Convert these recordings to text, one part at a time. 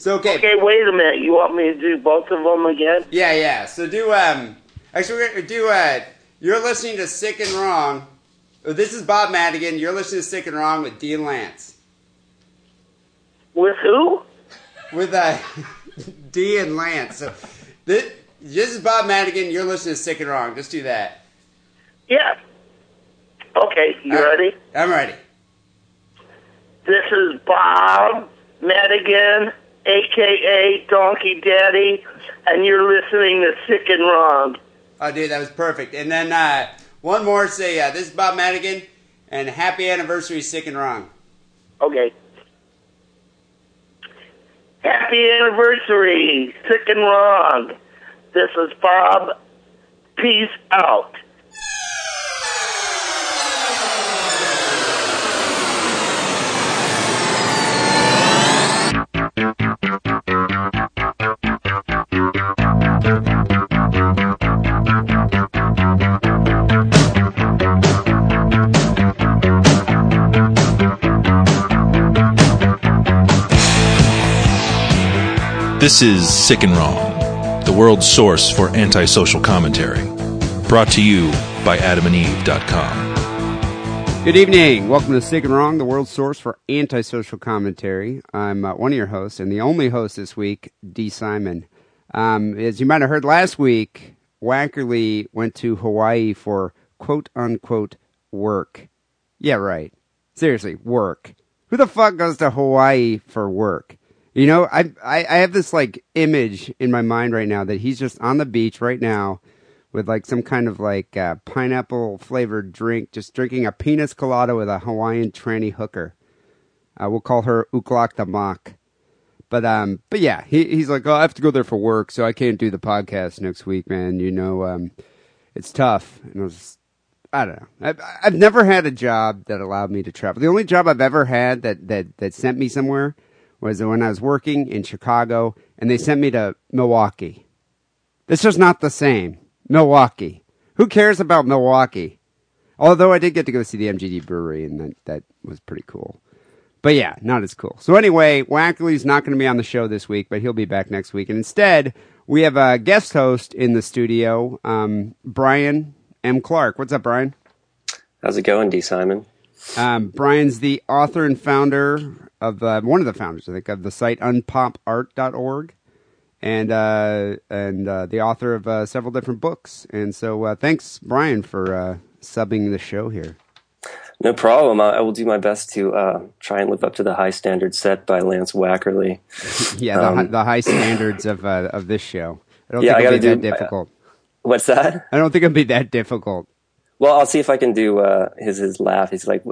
So okay. Okay, wait a minute. You want me to do both of them again? Yeah, yeah. So do um. Actually, we're gonna do uh. You're listening to Sick and Wrong. Oh, This is Bob Madigan. You're listening to Sick and Wrong with Dean Lance. With who? With uh, D and Lance. So this, this is Bob Madigan. You're listening to Sick and Wrong. Just do that. Yeah. Okay, you right. ready? I'm ready. This is Bob Madigan, aka Donkey Daddy, and you're listening to Sick and Wrong. Oh, dude, that was perfect. And then uh, one more. Say, uh, this is Bob Madigan, and happy anniversary, Sick and Wrong. Okay. Happy anniversary, Sick and Wrong. This is Bob. Peace out. This is Sick and Wrong, the world's source for antisocial commentary. Brought to you by adamandeve.com. Good evening. Welcome to Sick and Wrong, the world's source for antisocial commentary. I'm uh, one of your hosts, and the only host this week, D. Simon. Um, as you might have heard last week, Wackerly went to Hawaii for quote unquote work. Yeah, right. Seriously, work. Who the fuck goes to Hawaii for work? You know, I, I I have this like image in my mind right now that he's just on the beach right now with like some kind of like uh, pineapple flavored drink, just drinking a penis colada with a Hawaiian tranny hooker. Uh, we'll call her Uklak the Mock. But um, but yeah, he he's like, oh, I have to go there for work, so I can't do the podcast next week, man. You know, um, it's tough. And I was, I don't know. I've, I've never had a job that allowed me to travel. The only job I've ever had that that that sent me somewhere was when I was working in Chicago, and they sent me to Milwaukee. It's just not the same. Milwaukee. Who cares about Milwaukee? Although I did get to go see the MGD brewery, and that, that was pretty cool. But yeah, not as cool. So anyway, Wackerly's not going to be on the show this week, but he'll be back next week. And instead, we have a guest host in the studio, um, Brian M. Clark. What's up, Brian? How's it going, D. Simon? Um, Brian's the author and founder of uh, one of the founders, I think, of the site unpopart.org, and uh, and uh, the author of uh, several different books. And so, uh, thanks, Brian, for uh, subbing the show here. No problem. I, I will do my best to uh, try and live up to the high standards set by Lance Wackerly. Yeah, the, Um, the high standards of uh, of this show. I don't Yeah, think it'll be gotta that do- difficult. What's that? I don't think it'll be that difficult. Well, I'll see if I can do uh, his his laugh. He's like,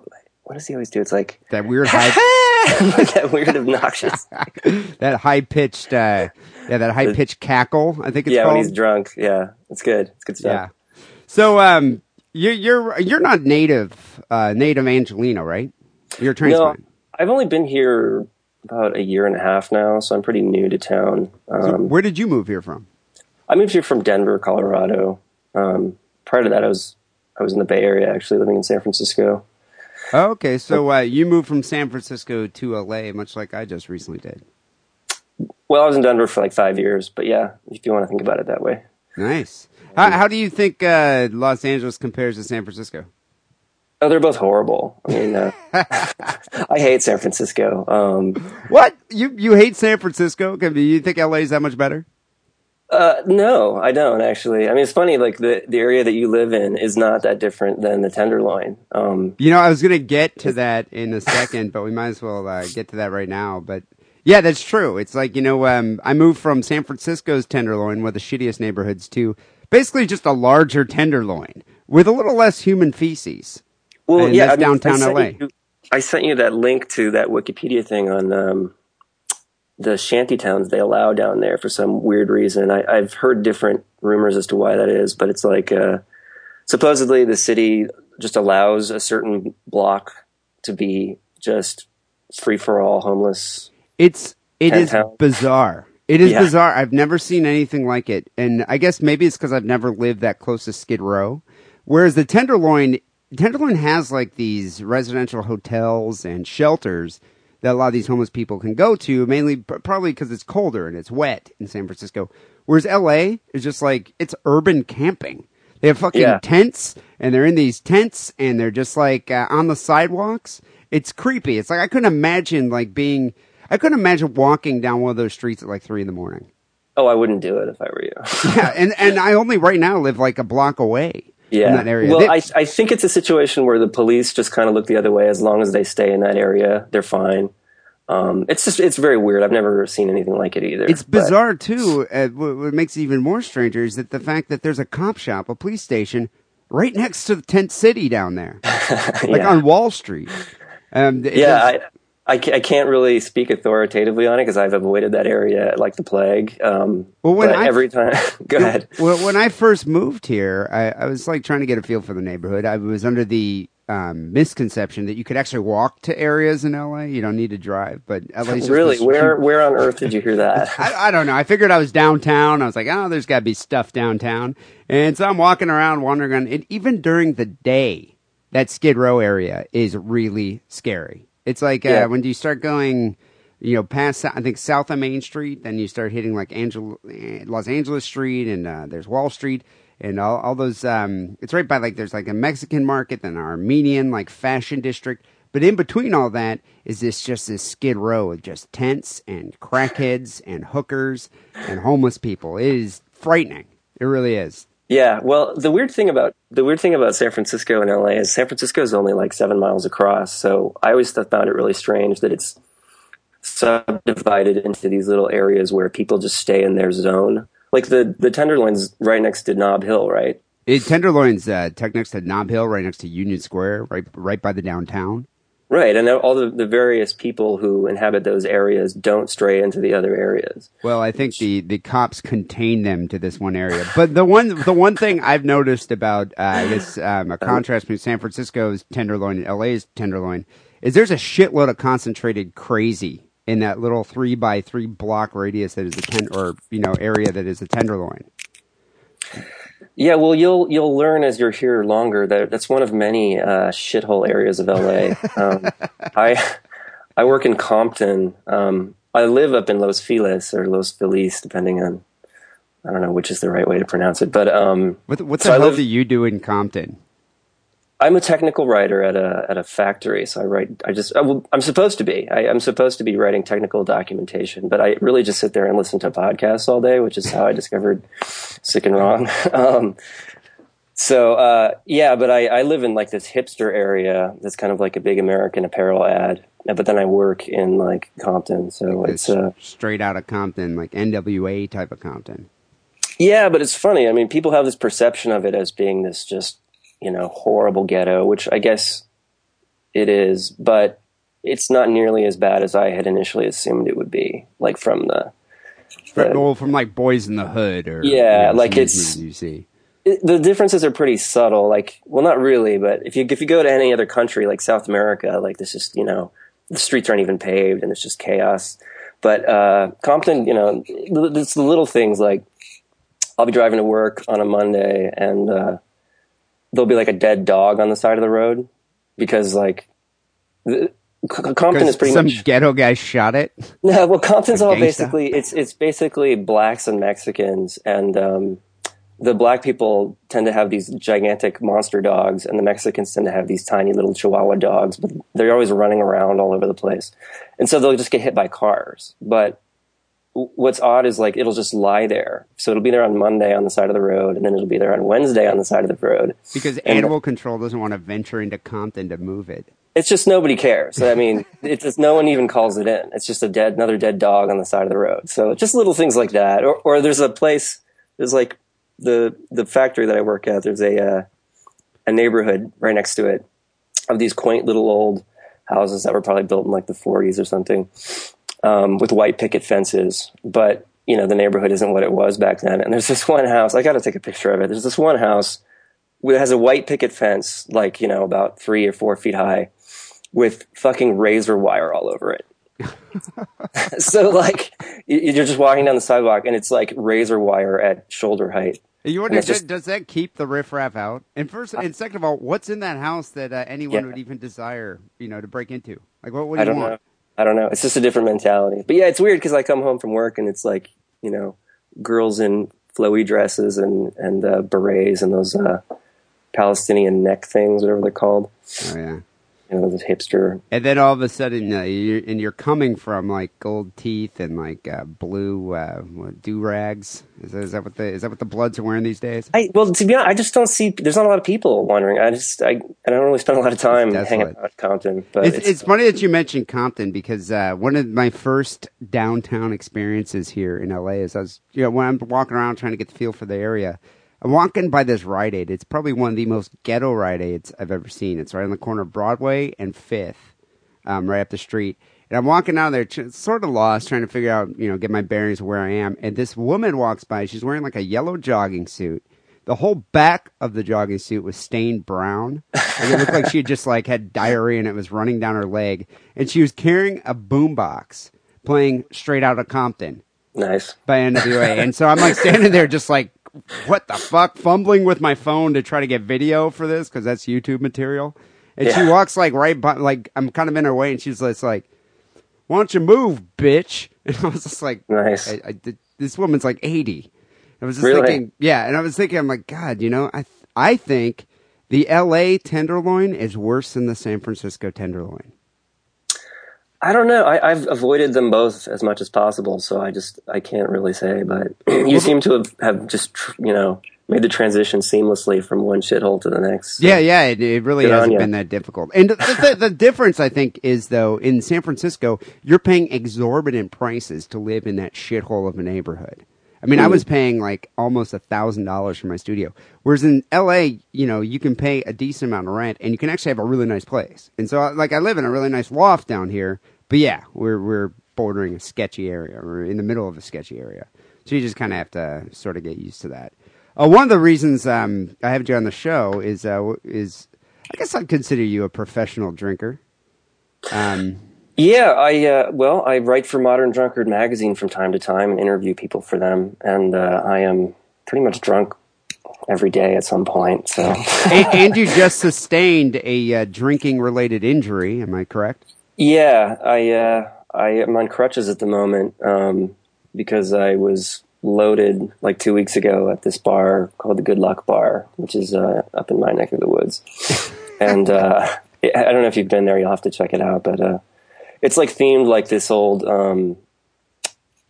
what does he always do? It's like That weird high, that weird obnoxious, that high pitched, uh, yeah, that high pitched cackle. I think it's yeah, called. when he's drunk. Yeah, it's good. It's good stuff. Yeah. So, um, you're you're you're not native uh, native Angelino, right? You're a No, transplant. I've only been here about a year and a half now, so I'm pretty new to town. Um, Where did you move here from? I moved here from Denver, Colorado. Um, prior to that, I was I was in the Bay Area, actually living in San Francisco. Okay, so uh, you moved from San Francisco to LA, much like I just recently did. Well, I was in Denver for like five years, but yeah, if you want to think about it that way. Nice. How, how do you think uh, Los Angeles compares to San Francisco? Oh, they're both horrible. I mean, uh, I hate San Francisco. Um, What you you hate San Francisco? Can- Do you think LA is that much better? Uh, no, I don't actually. I mean, it's funny. Like the the area that you live in is not that different than the Tenderloin. Um, You know, I was gonna get to that in a second, but we might as well uh, get to that right now. But yeah, that's true. It's like you know, um, I moved from San Francisco's Tenderloin, one of the shittiest neighborhoods, to basically just a larger Tenderloin with a little less human feces. well, And yeah, I mean, downtown I LA. You, I sent you that link to that Wikipedia thing on um, the shanty towns they allow down there for some weird reason. I, I've heard different rumors as to why that is, but it's like uh, supposedly the city just allows a certain block to be just free for all homeless. It's it is Downtown. bizarre. It is Yeah. bizarre. I've never seen anything like it, and I guess maybe it's because I've never lived that close to Skid Row. Whereas the Tenderloin, Tenderloin has like these residential hotels and shelters that a lot of these homeless people can go to, mainly probably because it's colder and it's wet in San Francisco. Whereas LA is just like it's urban camping. They have fucking Yeah. tents and they're in these tents and they're just like uh, on the sidewalks. It's creepy. It's like I couldn't imagine like being. I couldn't imagine walking down one of those streets at like three in the morning. Oh, I wouldn't do it if I were you. Yeah, and and I only right now live like a block away yeah. from that area. Well, They- I I think it's a situation where the police just kind of look the other way. As long as they stay in that area, they're fine. Um, it's just it's very weird. I've never seen anything like it either. It's but- bizarre too. Uh, what, what makes it even more stranger is that the fact that there's a cop shop, a police station, right next to the tent city down there, like Yeah. on Wall Street. Um, yeah, I, I, can't really speak authoritatively on it because I've avoided that area like the plague. Um, Well, when but I- every time, go ahead. Well, when I first moved here, I, I was like trying to get a feel for the neighborhood. I was under the um, misconception that you could actually walk to areas in LA. You don't need to drive, but LA's Really, where where on earth did you hear that? I, I don't know. I figured I was downtown. I was like, oh, there's got to be stuff downtown. And so I'm walking around, wandering around. And even during the day, that Skid Row area is really scary. It's like uh, when you start going, you know, past, I think, south of Main Street, then you start hitting like Angel, eh, Los Angeles Street, and uh, there's Wall Street. And all, all those, um, it's right by like, there's like a Mexican market, then an Armenian, like fashion district. But in between all that is this just this skid row of just tents and crackheads and hookers and homeless people. It is frightening. It really is. Yeah, well, the weird thing about the weird thing about San Francisco and LA is San Francisco is only like seven miles across. So I always found it really strange that it's subdivided into these little areas where people just stay in their zone. Like the the Tenderloins right next to Nob Hill, right? It, Tenderloin's uh, tech next to Nob Hill, right next to Union Square, right right by the downtown. Right, and all the, the various people who inhabit those areas don't stray into the other areas. Well, I think the, the cops contain them to this one area. But the one the one thing I've noticed about uh, I guess um, a contrast between San Francisco's Tenderloin and LA's Tenderloin is there's a shitload of concentrated crazy in that little three by three block radius that is a ten or you know area that is a Tenderloin. Yeah, well, you'll you'll learn as you're here longer that that's one of many uh, shithole areas of LA. Um, I I work in Compton. Um, I live up in Los Feliz or Los Feliz, depending on I don't know which is the right way to pronounce it. But um, What what the So I hell live- do you do in Compton? I'm a technical writer at a at a factory, so I write. I just I will, I'm supposed to be. I, I'm supposed to be writing technical documentation, but I really just sit there and listen to podcasts all day, which is how I discovered Sick and Wrong. Um, so uh, yeah, but I, I live in like this hipster area that's kind of like a big American Apparel ad, but then I work in like Compton, so it's uh, straight out of Compton, like NWA type of Compton. Yeah, but it's funny. I mean, people have this perception of it as being this just, you know, horrible ghetto, which I guess it is, but it's not nearly as bad as I had initially assumed it would be, like from the. From, the- well, from like Boyz n the Hood or Yeah, you know, like some of these it's- you see. it- the differences are pretty subtle. Like, well, not really, but if you if you go to any other country like South America, like this just you know the streets aren't even paved and it's just chaos. But uh, Compton, you know, it's the little things like I'll be driving to work on a Monday and uh, there'll be like a dead dog on the side of the road because like. The, Compton is pretty some much ghetto guy shot it. no, well, Compton's all basically it's it's basically blacks and Mexicans, and um, the black people tend to have these gigantic monster dogs, and the Mexicans tend to have these tiny little Chihuahua dogs, but they're always running around all over the place, and so they'll just get hit by cars. But what's odd is like it'll just lie there, so it'll be there on Monday on the side of the road, and then it'll be there on Wednesday on the side of the road. Because And- animal control doesn't want to venture into Compton to move it. It's just nobody cares. I mean, it's just no one even calls it in. It's just a dead, another dead dog on the side of the road. So just little things like that. Or, or there's a place, there's like the, the factory that I work at, there's a, uh, a neighborhood right next to it of these quaint little old houses that were probably built in like the 40s or something, um, with white picket fences. But, you know, the neighborhood isn't what it was back then. And there's this one house, I got to take a picture of it. There's this one house that has a white picket fence, like, you know, about three or four feet high with fucking razor wire all over it. so like you- you're just walking down the sidewalk and it's like razor wire at shoulder height. You wonder, just- does that keep the riffraff out? And first, and second of all, what's in that house that uh, anyone Yeah. would even desire, you know, to break into? Like, what, what do I you want? know. I don't know. It's just a different mentality. But yeah, it's weird because I come home from work and it's like you know girls in flowy dresses and and uh, berets and those uh, Palestinian neck things, whatever they're called. Oh yeah. You know, those hipster. And then all of a sudden, uh, you're, and you're coming from like gold teeth and like uh, blue uh, do rags. Is, that- is that what the is that what the Bloods are wearing these days? I well, to be honest, I just don't see. There's not a lot of people wandering. I just I, I don't really spend a lot of time hanging out at Compton. But It's, it's funny that you mentioned Compton because uh, one of my first downtown experiences here in LA is I was, you know, when I'm walking around trying to get the feel for the area, I'm walking by this Rite Aid. It's probably one of the most ghetto Rite Aids I've ever seen. It's right on the corner of Broadway and Fifth, um, right up the street. And I'm walking out there, sort of lost, trying to figure out, you know, get my bearings where I am. And this woman walks by. She's wearing like a yellow jogging suit. The whole back of the jogging suit was stained brown. Like, it looked like she had just like had diarrhea and it was running down her leg. And she was carrying a boombox playing Straight Out of Compton nice. by NWA. and so I'm like standing there just like, what the fuck? Fumbling with my phone to try to get video for this because that's YouTube material. And she walks like right by, like I'm kind of in her way and she's just like, why don't you move, bitch? And I was just like, Nice. I, I this woman's like 80. I was just Really? thinking, yeah. And I was thinking, I'm like, God, you know, I, th- I think the LA tenderloin is worse than the San Francisco tenderloin. I don't know. I, I've avoided them both as much as possible, so I just I can't really say. But you seem to have, have just you know made the transition seamlessly from one shithole to the next. Yeah, yeah, it, it really Good hasn't been that difficult. And the, the, the difference, I think, is though in San Francisco, you're paying exorbitant prices to live in that shithole of a neighborhood. I mean, I was paying like almost a thousand dollars for my studio, whereas in L.A., you know, you can pay a decent amount of rent and you can actually have a really nice place. And so, like, I live in a really nice loft down here, but yeah, we're we're bordering a sketchy area. We're in the middle of a sketchy area, so you just kind of have to sort of get used to that. Uh, one of the reasons um, I have you on the show is uh, is I guess I'd consider you a professional drinker. Um, Yeah, I uh, well, I write for Modern Drunkard magazine from time to time and interview people for them, and uh, I am pretty much drunk every day at some point. So and, and you just sustained a uh, drinking related injury. Am I correct? yeah, I uh, I am on crutches at the moment um, because I was loaded like two weeks ago at this bar called the Good Luck Bar, which is uh, up in my neck of the woods, and uh, I I don't know if you've been there. You'll have to check it out, but. It's like themed like this old um,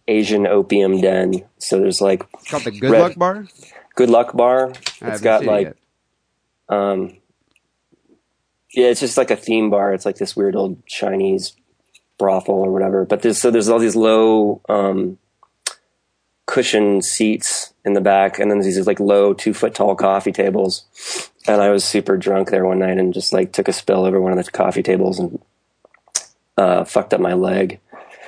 Asian opium den. So there's like It's called the Good Red- Luck Bar. Good Luck Bar. It's got seen it like um, yeah, it's just like a theme bar. It's like this weird old Chinese brothel or whatever. But there's so there's all these low um, cushion seats in the back, and then there's these like low two foot tall coffee tables. And I was super drunk there one night and just like took a spill over one of the coffee tables and uh, fucked up my leg.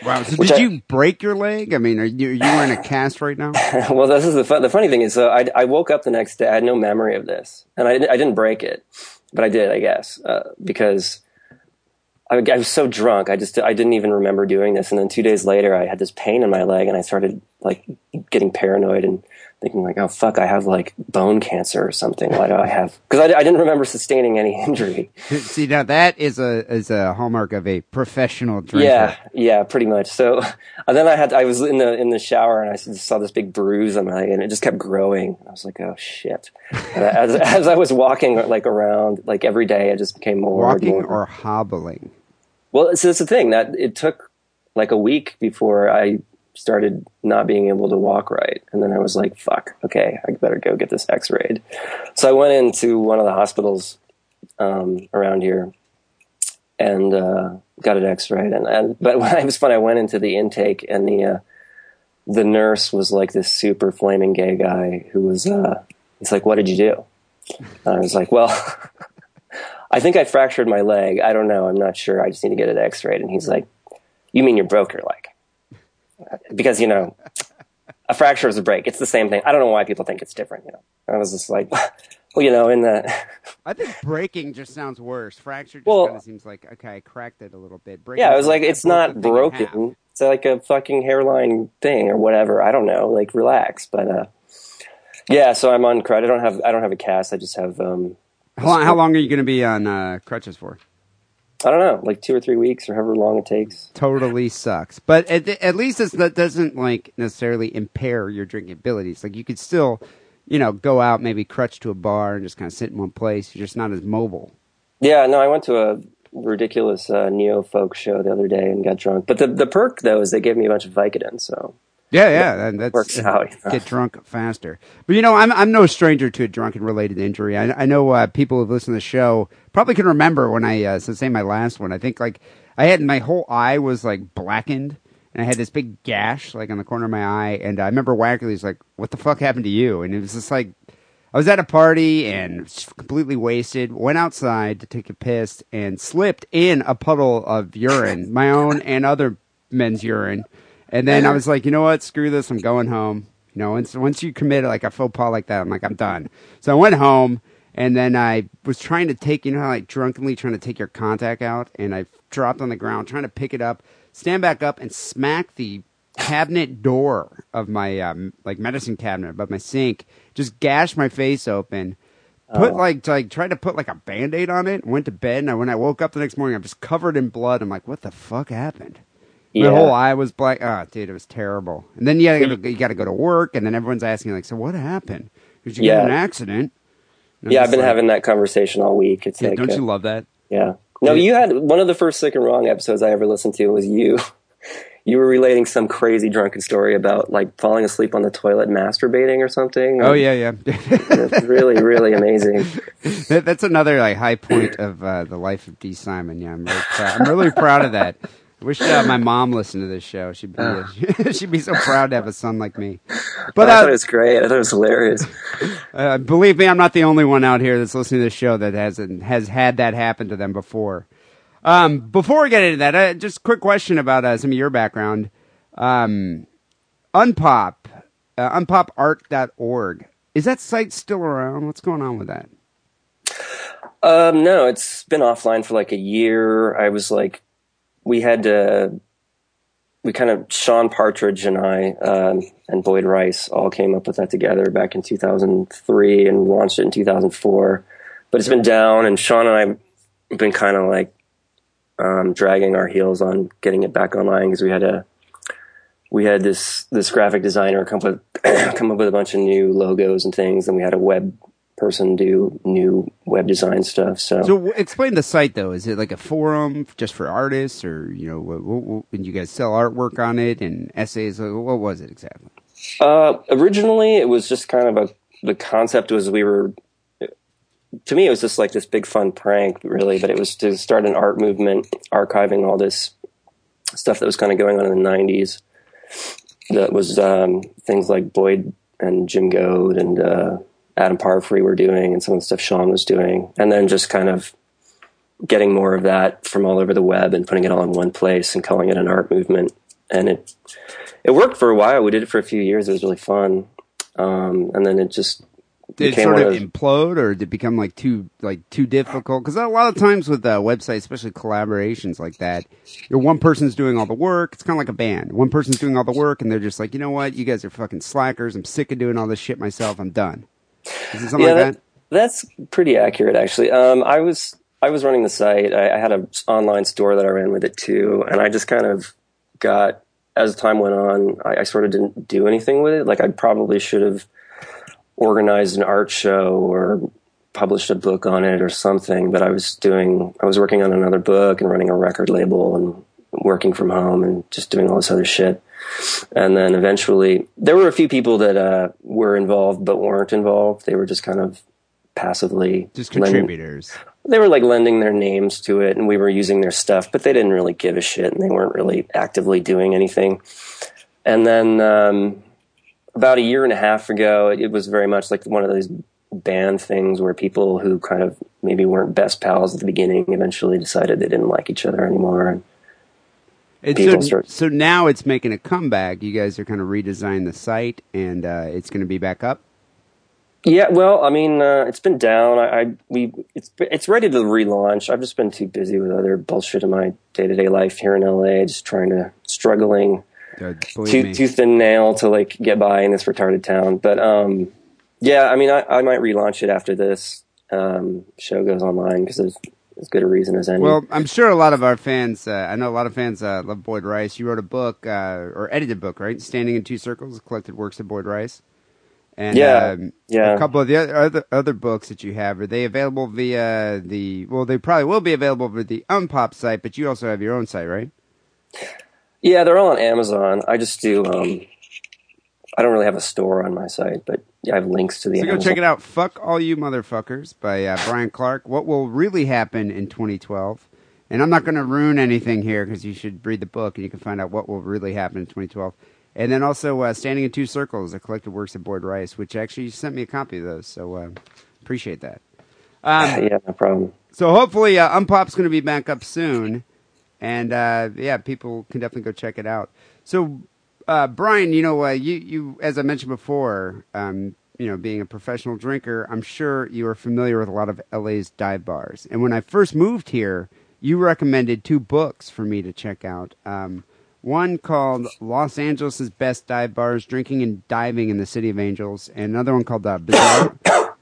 Wow. So did I- you break your leg? I mean, are you are you wearing a cast right now? well, this is the fun, the funny thing is, uh, I, I woke up the next day. I had no memory of this, and I, I didn't break it, but I did, I guess, uh, because I, I was so drunk. I just I didn't even remember doing this. And then two days later, I had this pain in my leg, and I started like getting paranoid and thinking like, oh fuck, I have like bone cancer or something. Why do I have? Because I, I didn't remember sustaining any injury. See, now that is a is a hallmark of a professional drinker. Yeah, yeah, pretty much. So and then I had I was in the in the shower and I saw this big bruise on my leg and it just kept growing. I was like, oh shit. And as as I was walking like around like every day, it just became more Walking more. or hobbling. well, so that's the thing that it took like a week before I started not being able to walk right, and then I was like, fuck, okay, I better go get this X-rayed. So I went into one of the hospitals um, around here and uh, got it X-rayed. And, and but when it was fun, I went into the intake, and the uh, the nurse was like this super flaming gay guy who was. Uh, he's like, "What did you do?" And I was like, "Well." I think I fractured my leg. I don't know. I'm not sure. I just need to get it x-rayed. And he's like, you mean you broke your leg? Because, you know, a fracture is a break. It's the same thing. I don't know why people think it's different, you know. I was just like, well, you know, in the, I think breaking just sounds worse. Fracture just Well- kind of seems like okay, I cracked it a little bit. Breaking yeah, I was like, it's not the thing in half. broken. It's like a fucking hairline thing or whatever. I don't know. Like, relax. But, uh, yeah, so I'm on crutch. I don't have, I don't have a cast. I just have, um, How long, how long are you going to be on uh, crutches for? I don't know, like two or three weeks or however long it takes. Totally sucks. But at, at least it's, that doesn't like necessarily impair your drinking abilities. Like you could still, you know, go out maybe crutch to a bar and just kind of sit in one place. You're just not as mobile. Yeah, no, I went to a ridiculous uh, neo folk show the other day and got drunk. But the the perk though is they gave me a bunch of Vicodin, so Yeah, yeah, and that's works out. get drunk faster. But you know, I'm I'm no stranger to a drunken related injury. I, I know uh, people who've listened to the show probably can remember when I uh, my last one. I think like I had my whole eye was like blackened, and I had this big gash like on the corner of my eye. And I remember Wackerly's like, "What the fuck happened to you?" And it was just like I was at a party and completely wasted. Went outside to take a piss and slipped in a puddle of urine, my own and other men's urine. And then I was like, you know what? Screw this. I'm going home. You know, once once you commit like a faux pas like that, I'm like, I'm done. So I went home, and then I was trying to take, you know, how like drunkenly trying to take your contact out, and I dropped on the ground trying to pick it up, stand back up, and smack the cabinet door of my um, like medicine cabinet above my sink. Just gashed my face open. Put Oh. like to, like tried to put like a band aid on it. Went to bed, and I, when I woke up the next morning, I'm just covered in blood. I'm like, what the fuck happened? Yeah. whole eye was black. Oh, dude, it was terrible. And then you gotta, you gotta go to work, and then everyone's asking like, so what happened? Did you get in an accident? Yeah, I've been like, having that conversation all week. It's Yeah, like, don't uh, you love that? yeah. No, you had one of the first sick and wrong episodes I ever listened to was you. You were relating some crazy drunken story about like falling asleep on the toilet, masturbating or something. Oh yeah, yeah. It's really, really amazing. That, that's another like high point of uh, the life of D. Simon. Yeah, I'm really proud. I'm really proud of that. I wish uh, my mom listened to this show. She'd be uh, she'd be so proud to have a son like me. But I thought it uh, was great. I thought it was hilarious. uh, believe me, I'm not the only one out here that's listening to this show that has has had that happen to them before. Um, before we get into that, uh, just a quick question about uh, some of your background. Um, Unpop, uh, unpopart.org. Is that site still around? What's going on with that? Um, no, it's been offline for like a year. I was like, we had to, we kind of, Shaun Partridge and I, um, and Boyd Rice all came up with that together back in 2003 and launched it in 2004. But it's been down and Sean and I have been kind of like, um, dragging our heels on getting it back online because we had a, we had this, this graphic designer come up come up with a bunch of new logos and things and we had a web person do new web design stuff. So, So w- explain the site though. Is it like a forum just for artists, or you know, what, what, what, you guys sell artwork on it and essays? What was it exactly? uh, originally it was just kind of a, the concept was we were, to me, it was just like this big fun prank really, but it was to start an art movement, archiving all this stuff that was kind of going on in the nineties. That was, um, things like Boyd and Jim Goad and, uh, Adam Parfrey were doing and some of the stuff Sean was doing. And then just kind of getting more of that from all over the web and putting it all in one place and calling it an art movement. And it, it worked for a while. We did it for a few years. It was really fun. Um, and then it just Did it sort of of implode, or did it become like too like too difficult? Because a lot of times with uh, websites, especially collaborations like that, you're one person's doing all the work. It's kind of like a band. One person's doing all the work, and they're just like, you know what, you guys are fucking slackers. I'm sick of doing all this shit myself. I'm done. Is it something yeah, like that, that? that's pretty accurate actually. Um, I was I was running the site. I, I had an online store that I ran with it too, and I just kind of got as time went on. I, I sort of didn't do anything with it. Like I probably should have organized an art show or published a book on it or something. But I was doing. I was working on another book and running a record label and working from home and just doing all this other shit. And then eventually, there were a few people that uh, were involved but weren't involved. They were just kind of passively Just contributors. they were like lending their names to it, and we were using their stuff, but they didn't really give a shit, and they weren't really actively doing anything. And then um, about a year and a half ago, it was very much like one of those band things where people who kind of maybe weren't best pals at the beginning eventually decided they didn't like each other anymore. And And people so, start- so now it's making a comeback. You guys are kind of redesigning the site, and uh, it's going to be back up. Yeah, well, I mean, uh, it's been down. I, I we it's it's ready to relaunch. I've just been too busy with other bullshit in my day to day life here in LA, just trying to struggling Uh, tooth, tooth and nail to like get by in this retarded town. But um, yeah, I mean, I, I might relaunch it after this um, show goes online because as good a reason as any. Well, I'm sure a lot of our fans, uh, I know a lot of fans uh, love Boyd Rice. You wrote a book, uh, or edited a book, right? Standing in Two Circles, collected works of Boyd Rice. And Yeah, um, yeah. a couple of the other, other books that you have are they available via the? Well, they probably will be available via the Unpop site, but you also have your own site, right? yeah, they're all on Amazon. I just do. Um, I don't really have a store on my site, but I have links to the. So go check it out. Fuck all you motherfuckers by uh, Brian Clark. What will really happen in 2012? And I'm not going to ruin anything here because you should read the book and you can find out what will really happen in 2012. And then also uh, Standing in Two Circles, a collected works of Boyd Rice, which actually you sent me a copy of those, so uh, appreciate that. Um, yeah, no problem. so hopefully uh, Unpop's going to be back up soon, and uh, yeah, people can definitely go check it out. So, uh, Brian, you know, uh, you you as I mentioned before, um, you know, being a professional drinker, I'm sure you are familiar with a lot of LA's dive bars. And when I first moved here, you recommended two books for me to check out. Um, one called Los Angeles' Best Dive Bars: Drinking and Diving in the City of Angels, and another one called uh, Bizarre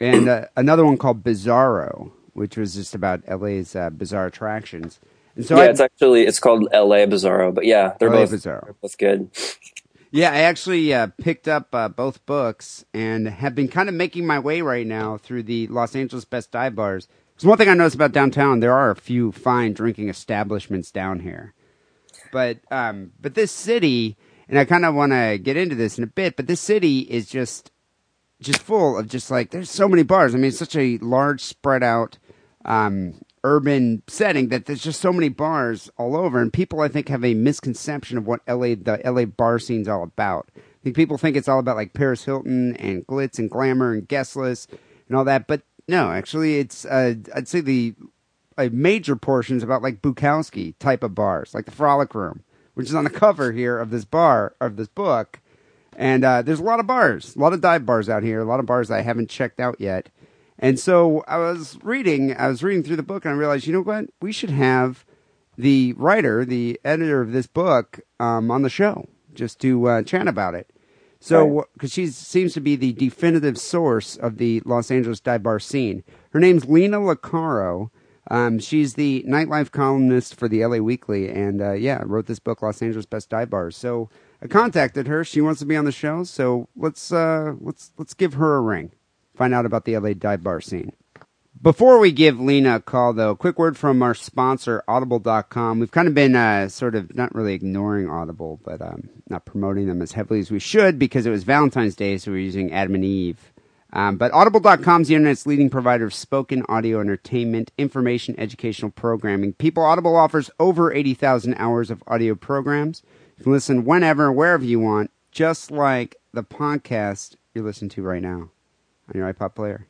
and uh, another one called Bizarro, which was just about LA's uh, bizarre attractions. And so yeah, I, it's actually it's called L.A. Bizarro, but yeah, they're LA both Bizarro. they're both good. yeah, I actually uh, picked up uh, both books and have been kind of making my way right now through the Los Angeles Best Dive Bars. Because one thing I noticed about downtown, there are a few fine drinking establishments down here. But um, but this city, and I kind of want to get into this in a bit. But this city is just just full of just like there's so many bars. I mean, it's such a large, spread out, um, urban setting that there's just so many bars all over, and people I think have a misconception of what LA the LA bar scene's all about. I think people think it's all about like Paris Hilton and glitz and glamour and guest list and all that, but no, actually, it's uh, I'd say the a major portion is about like Bukowski type of bars, like the Frolic Room, which is on the cover here of this bar of this book. And uh, there's a lot of bars, a lot of dive bars out here, a lot of bars I haven't checked out yet. And so I was reading, I was reading through the book, and I realized, you know what? We should have the writer, the editor of this book, um, on the show just to uh, chat about it. So, because she seems to be the definitive source of the Los Angeles dive bar scene. Her name's Lina Lecaro. Um, she's the nightlife columnist for the LA Weekly, and uh, yeah, wrote this book, Los Angeles Best Dive Bars. So I contacted her. She wants to be on the show, so let's uh, let's let's give her a ring. Find out about the LA dive bar scene. Before we give Lina a call, though, quick word from our sponsor, Audible.com. We've kind of been uh, sort of not really ignoring Audible, but um, not promoting them as heavily as we should because it was Valentine's Day, so we're using Adam and Eve. Um, but Audible.com is the internet's leading provider of spoken audio entertainment, information, educational programming. People, Audible offers over 80,000 hours of audio programs. You can listen whenever, wherever you want, just like the podcast you're listening to right now on your iPod player.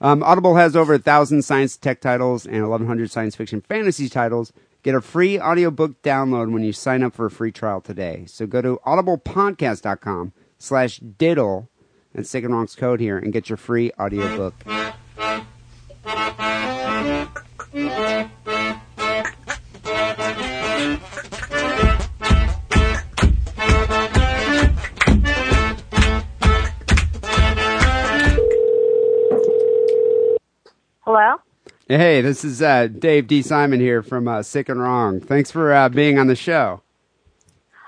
Um, Audible has over a thousand science tech titles and 1,100 science fiction fantasy titles. Get a free audiobook download when you sign up for a free trial today. So go to audiblepodcast.com slash diddle, and Wrong's code here, and get your free audiobook. Hello? Hey, this is uh, Dave D. Simon here from uh, Sick and Wrong. Thanks for uh, being on the show.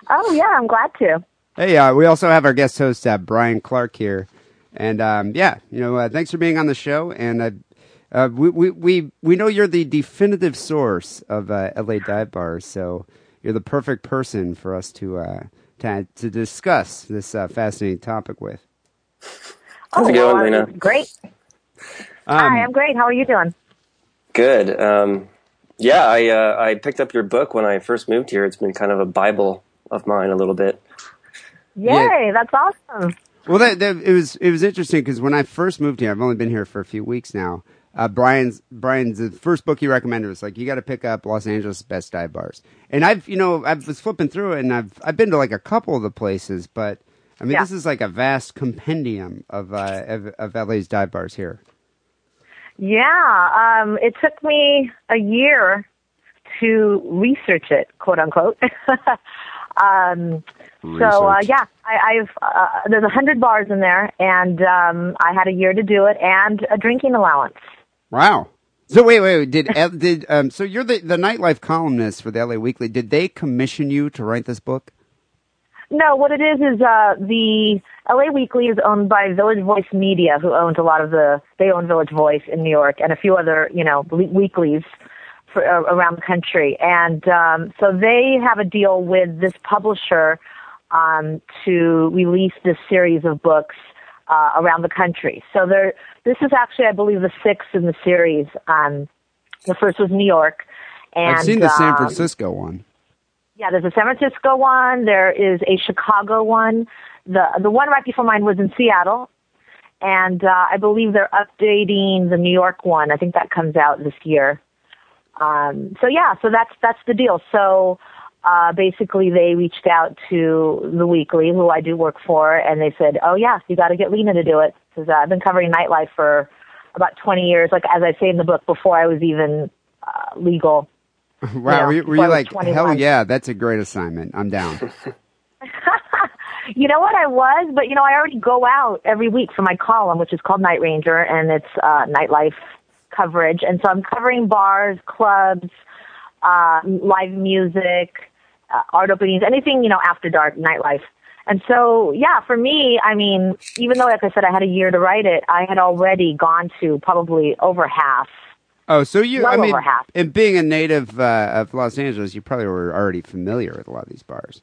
Oh, yeah, I'm glad to. Hey, uh, we also have our guest host, uh, Brian Clark here. And um, yeah, you know, uh, thanks for being on the show. And uh, uh, we, we, we, we know you're the definitive source of uh, LA dive bars, so you're the perfect person for us to, uh, to, to discuss this uh, fascinating topic with. Oh, How's it going, Lina? Great. Um, Hi, I'm great. How are you doing? Good. Um, yeah, I uh, I picked up your book when I first moved here. It's been kind of a bible of mine a little bit. Yay, Yeah. that's awesome. Well, that, that it was it was interesting because when I first moved here, I've only been here for a few weeks now. Uh, Brian's Brian's the first book he recommended was like you got to pick up Los Angeles best dive bars, and I've you know I was flipping through it and I've I've been to like a couple of the places, but I mean Yeah. this is like a vast compendium of uh, of, of LA's dive bars here. Yeah, um, it took me a year to research it, quote unquote. um, so uh, yeah, I, I've uh, there's a hundred bars in there, and um, I had a year to do it, and a drinking allowance. Wow, So wait, wait, wait. Did did um? So you're the the nightlife columnist for the LA Weekly. Did they commission you to write this book? No, what it is is uh, the LA Weekly is owned by Village Voice Media, who owns a lot of the. They own Village Voice in New York and a few other, you know, weeklies for, uh, around the country, and um, so they have a deal with this publisher um, to release this series of books uh, around the country. So there, this is actually, I believe, the sixth in the series. Um, the first was New York, and I've seen the San um, Francisco one. Yeah, there's a San Francisco one. There is a Chicago one. The the one right before mine was in Seattle, and uh, I believe they're updating the New York one. I think that comes out this year. Um, so yeah, so that's that's the deal. So uh, basically, they reached out to the Weekly, who I do work for, and they said, "Oh yeah, you got to get Lina to do it because uh, I've been covering nightlife for about 20 years. Like as I say in the book, before I was even uh, legal." Wow, know, were you, were you like, 21. hell yeah, that's a great assignment. I'm down. You know what I was, but you know I already go out every week for my column, which is called Night Ranger, and it's uh, nightlife coverage. And so I'm covering bars, clubs, uh, live music, uh, art openings, anything you know after dark nightlife. And so yeah, for me, I mean, even though like I said I had a year to write it, I had already gone to probably over half. Oh, so you, Well I mean, over half. and being a native uh, of Los Angeles, you probably were already familiar with a lot of these bars.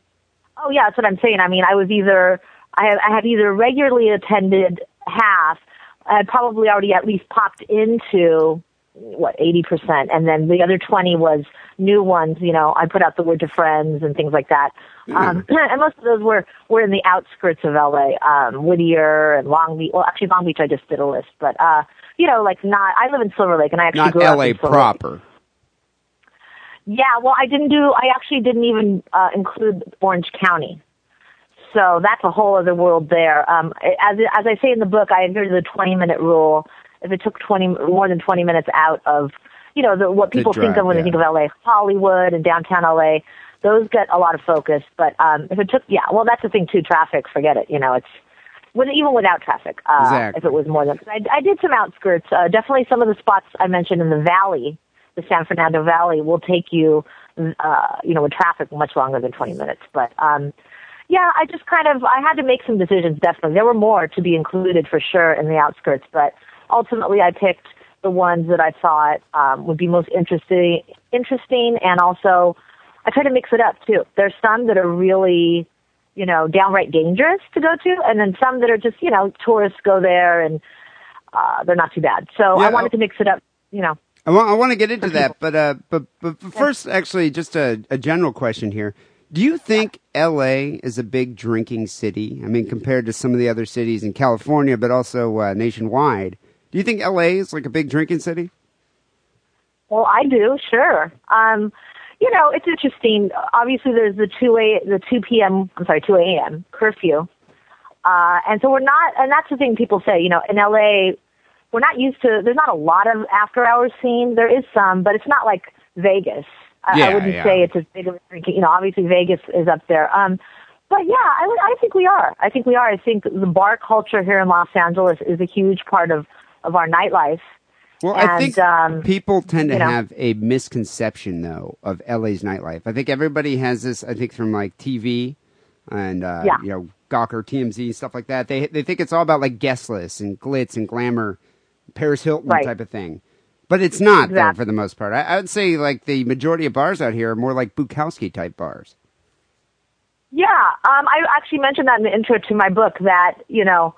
Oh yeah, that's what I'm saying. I mean, I was either I had, I had either regularly attended half, I had probably already at least popped into what eighty percent, and then the other twenty was new ones. You know, I put out the word to friends and things like that. Um, and most of those were were in the outskirts of LA, um, Whittier and Long Beach. Well, actually, Long Beach I just did a list, but uh, you know, like not. I live in Silver Lake, and I actually Not grew up LA in Silver Lake. proper. Yeah, well, I didn't do. I actually didn't even uh, include Orange County, so that's a whole other world there. Um, as as I say in the book, I adhere to the twenty minute rule. If it took twenty more than twenty minutes out of, you know, the, what people think of when yeah. they think of LA, Hollywood and downtown LA, those get a lot of focus. But um, if it took, yeah, well, that's the thing too. Traffic, forget it. You know, it's with, even without traffic. Uh, Exactly. If it was more than, I, I did some outskirts. Uh, definitely some of the spots I mentioned in the valley, the San Fernando Valley, will take you, uh, you know, with traffic much longer than 20 minutes. But, um, yeah, I just kind of, I had to make some decisions, definitely. There were more to be included for sure in the outskirts, but ultimately I picked the ones that I thought, um, would be most interesting, interesting and also I try to mix it up too. There's some that are really, you know, downright dangerous to go to, and then some that are just, you know, tourists go there and uh, they're not too bad. So Yeah, I wanted to mix it up, you know. I want, I want to get into that, but uh, but but first, actually, just a, a general question here. Do you think L.A. is a big drinking city? I mean, compared to some of the other cities in California, but also uh, nationwide. Do you think L.A. is like a big drinking city? Well, I do, sure. Um, you know, it's interesting. Obviously, there's the two a the two p.m. I'm sorry, two a.m. curfew, uh, and so we're not. And that's the thing people say. You know, in L.A., we're not used to. There's not a lot of after hours scene. There is some, but it's not like Vegas. I, Yeah, I wouldn't yeah. say it's as big of a drinking. You know, obviously Vegas is up there. Um, but yeah, I, would- I think we are. I think we are. I think the bar culture here in Los Angeles is a huge part of of our nightlife. Well, I think um, people tend to know. have a misconception though of LA's nightlife. I think everybody has this. I think from like TV and uh, Yeah. you know Gawker, TMZ, stuff like that. They they think it's all about like guest lists and glitz and glamour, Paris Hilton Right. type of thing. But it's not Exactly. for the most part. I, I would say like the majority of bars out here are more like Bukowski type bars. Yeah, um, I actually mentioned that in the intro to my book. That you know,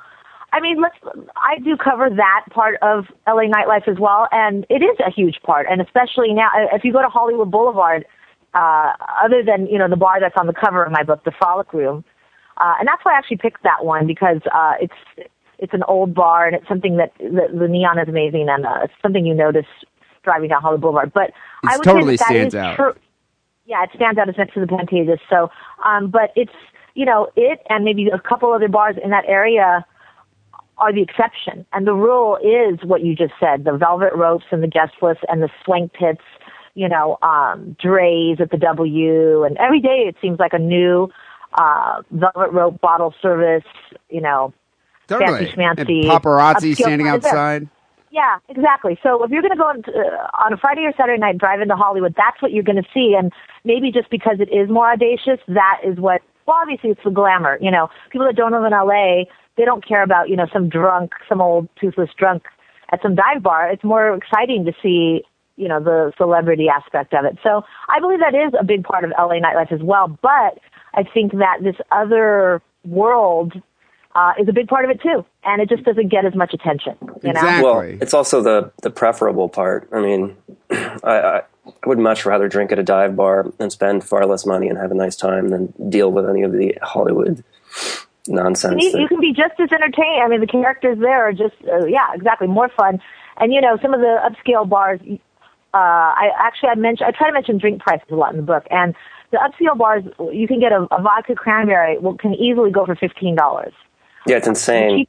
I mean, let's. I do cover that part of LA nightlife as well, and it is a huge part. And especially now, uh, if you go to Hollywood Boulevard, uh, other than you know the bar that's on the cover of my book, the Frolic Room, uh, and that's why I actually picked that one because uh, it's it's an old bar and it's something that the, the neon is amazing and uh, it's something you notice driving down Hollywood Boulevard. But I would totally say that, that stands is out. true. Yeah, it stands out. It's next to the Pantages. So, um, but it's you know it and maybe a couple other bars in that area are the exception, and the rule is what you just said: the velvet ropes and the guest list and the swank pits. You know, um, Drai's at the W, and every day it seems like a new uh, velvet rope bottle service. You know, Totally. Fancy schmancy, And paparazzi standing is there. outside. Yeah, exactly. So if you're going to go on, uh, on a Friday or Saturday night, drive into Hollywood, that's what you're going to see. And maybe just because it is more audacious, that is what. Well, obviously it's the glamour. You know, people that don't live in LA, they don't care about you know some drunk, some old toothless drunk at some dive bar. It's more exciting to see you know the celebrity aspect of it. So I believe that is a big part of LA nightlife as well. But I think that this other world uh, is a big part of it too, and it just doesn't get as much attention. You know? Exactly. Well, it's also the the preferable part. I mean, I, I I would much rather drink at a dive bar and spend far less money and have a nice time than deal with any of the Hollywood nonsense. You, you can be just as entertaining. I mean, the characters there are just, uh, yeah, exactly, more fun. And you know, some of the upscale bars. Uh, I actually I mention I try to mention drink prices a lot in the book, and the upscale bars you can get a, a vodka cranberry will can easily go for fifteen dollars. yeah, it's insane.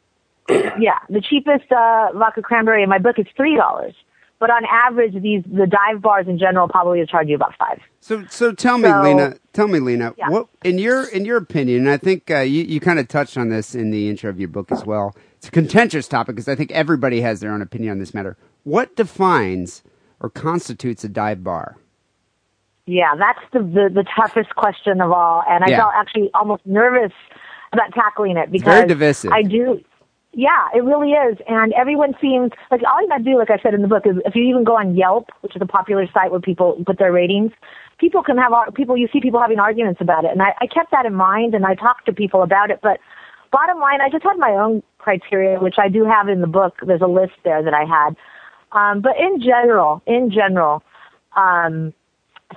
yeah, the cheapest uh, vodka cranberry in my book is three dollars. But on average, these the dive bars in general probably charge you about five. So, so tell me, So- Lina. Tell me, Lina. Yeah. What in your in your opinion? And I think uh, you you kind of touched on this in the intro of your book as well. It's a contentious topic because I think everybody has their own opinion on this matter. What defines or constitutes a dive bar? Yeah, that's the, the the toughest question of all, and I Yeah. felt actually almost nervous about tackling it because very divisive. I do. Yeah, it really is, and everyone seems like all you got to do, like I said in the book, is if you even go on Yelp, which is a popular site where people put their ratings, people can have people. You see people having arguments about it, and I, I kept that in mind, and I talked to people about it. But bottom line, I just had my own criteria, which I do have in the book. There's a list there that I had, um, but in general, in general. Um,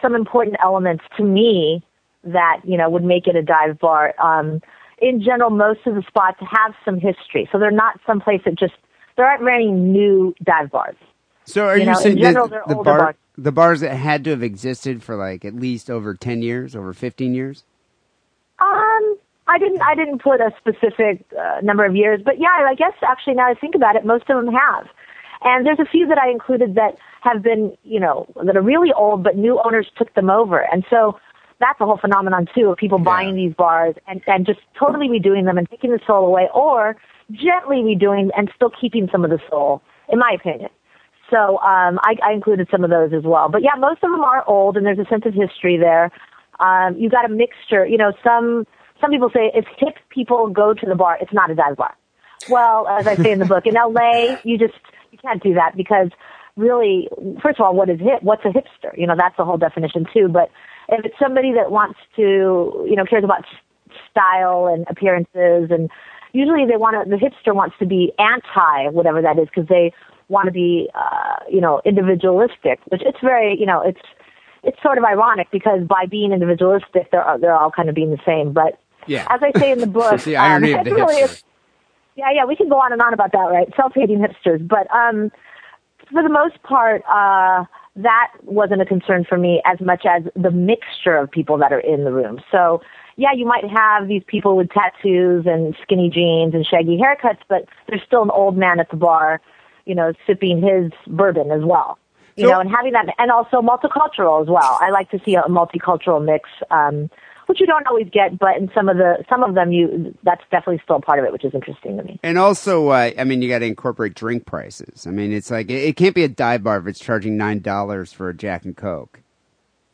some important elements to me that you know would make it a dive bar. Um, in general, most of the spots have some history, so they're not someplace that just there aren't many new dive bars. So, are You you, know, saying general, they're the bar bars. the bars that had to have existed for like at least over ten years, over fifteen years? Um, I didn't I didn't put a specific uh, number of years, but yeah, I guess actually now I think about it, most of them have. And there's a few that I included that have been, you know, that are really old, but new owners took them over. And so that's a whole phenomenon too of people buying these bars and, and just totally redoing them and taking the soul away or gently redoing and still keeping some of the soul, in my opinion. So um, I, I included some of those as well. But yeah, most of them are old, and there's a sense of history there. Um, you got a mixture. You know, some some people say if hip people go to the bar, it's not a dive bar. Well, as I say in the book, in LA, you just you can't do that because really, first of all, what is hip? What's a hipster? You know, that's the whole definition too. But if it's somebody that wants to, you know, cares about style and appearances, and usually they want to, the hipster wants to be anti whatever that is because they want to be, uh, you know, individualistic. Which it's very, you know, it's it's sort of ironic because by being individualistic, they're they're all kind of being the same. But Yeah. as I say in the book, the irony um, of the really hipster. is- yeah, yeah, we can go on and on about that, right? Self-hating hipsters, but um, for the most part, uh, that wasn't a concern for me as much as the mixture of people that are in the room. So, yeah, you might have these people with tattoos and skinny jeans and shaggy haircuts, but there's still an old man at the bar, you know, sipping his bourbon as well. You So- know, and having that, and also multicultural as well. I like to see a multicultural mix, um, which you don't always get, but in some of the, some of them, you, that's definitely still part of it, which is interesting to me. And also, uh, I mean, you got to incorporate drink prices. I mean, it's like it, it can't be a dive bar if it's charging nine dollars for a Jack and Coke.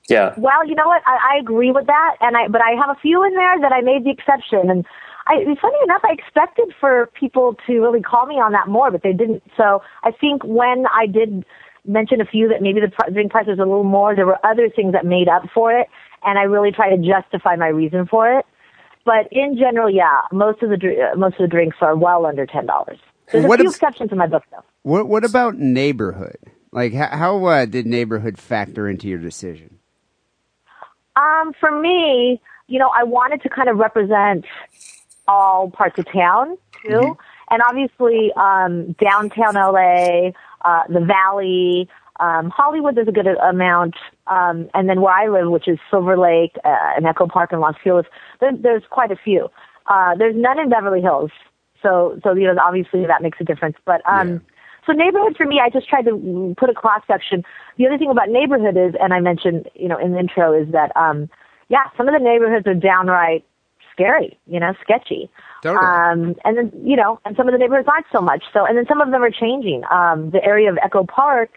Yeah. Well, you know what? I, I agree with that, and I but I have a few in there that I made the exception. And I, funny enough, I expected for people to really call me on that more, but they didn't. So I think when I did mention a few that maybe the drink price was a little more, there were other things that made up for it, and I really try to justify my reason for it. But in general, yeah, most of the uh, most of the drinks are well under ten dollars. There's What a few is- exceptions in my book, though. What What about neighborhood? Like, how, how uh, did neighborhood factor into your decision? Um, for me, you know, I wanted to kind of represent all parts of town too, and obviously um, downtown LA, uh, the Valley, um, Hollywood. There's a good amount, um, and then where I live, which is Silver Lake uh, and Echo Park and Los Feliz. There, there's quite a few. Uh, there's none in Beverly Hills, so so you know obviously that makes a difference. But um, Yeah. so neighborhood for me, I just tried to put a cross section. The other thing about neighborhood is, and I mentioned, you know, in the intro, is that, um, yeah, some of the neighborhoods are downright scary, you know, sketchy. Totally. Um, and then, you know, and some of the neighborhoods aren't so much. So, and then some of them are changing. Um, the area of Echo Park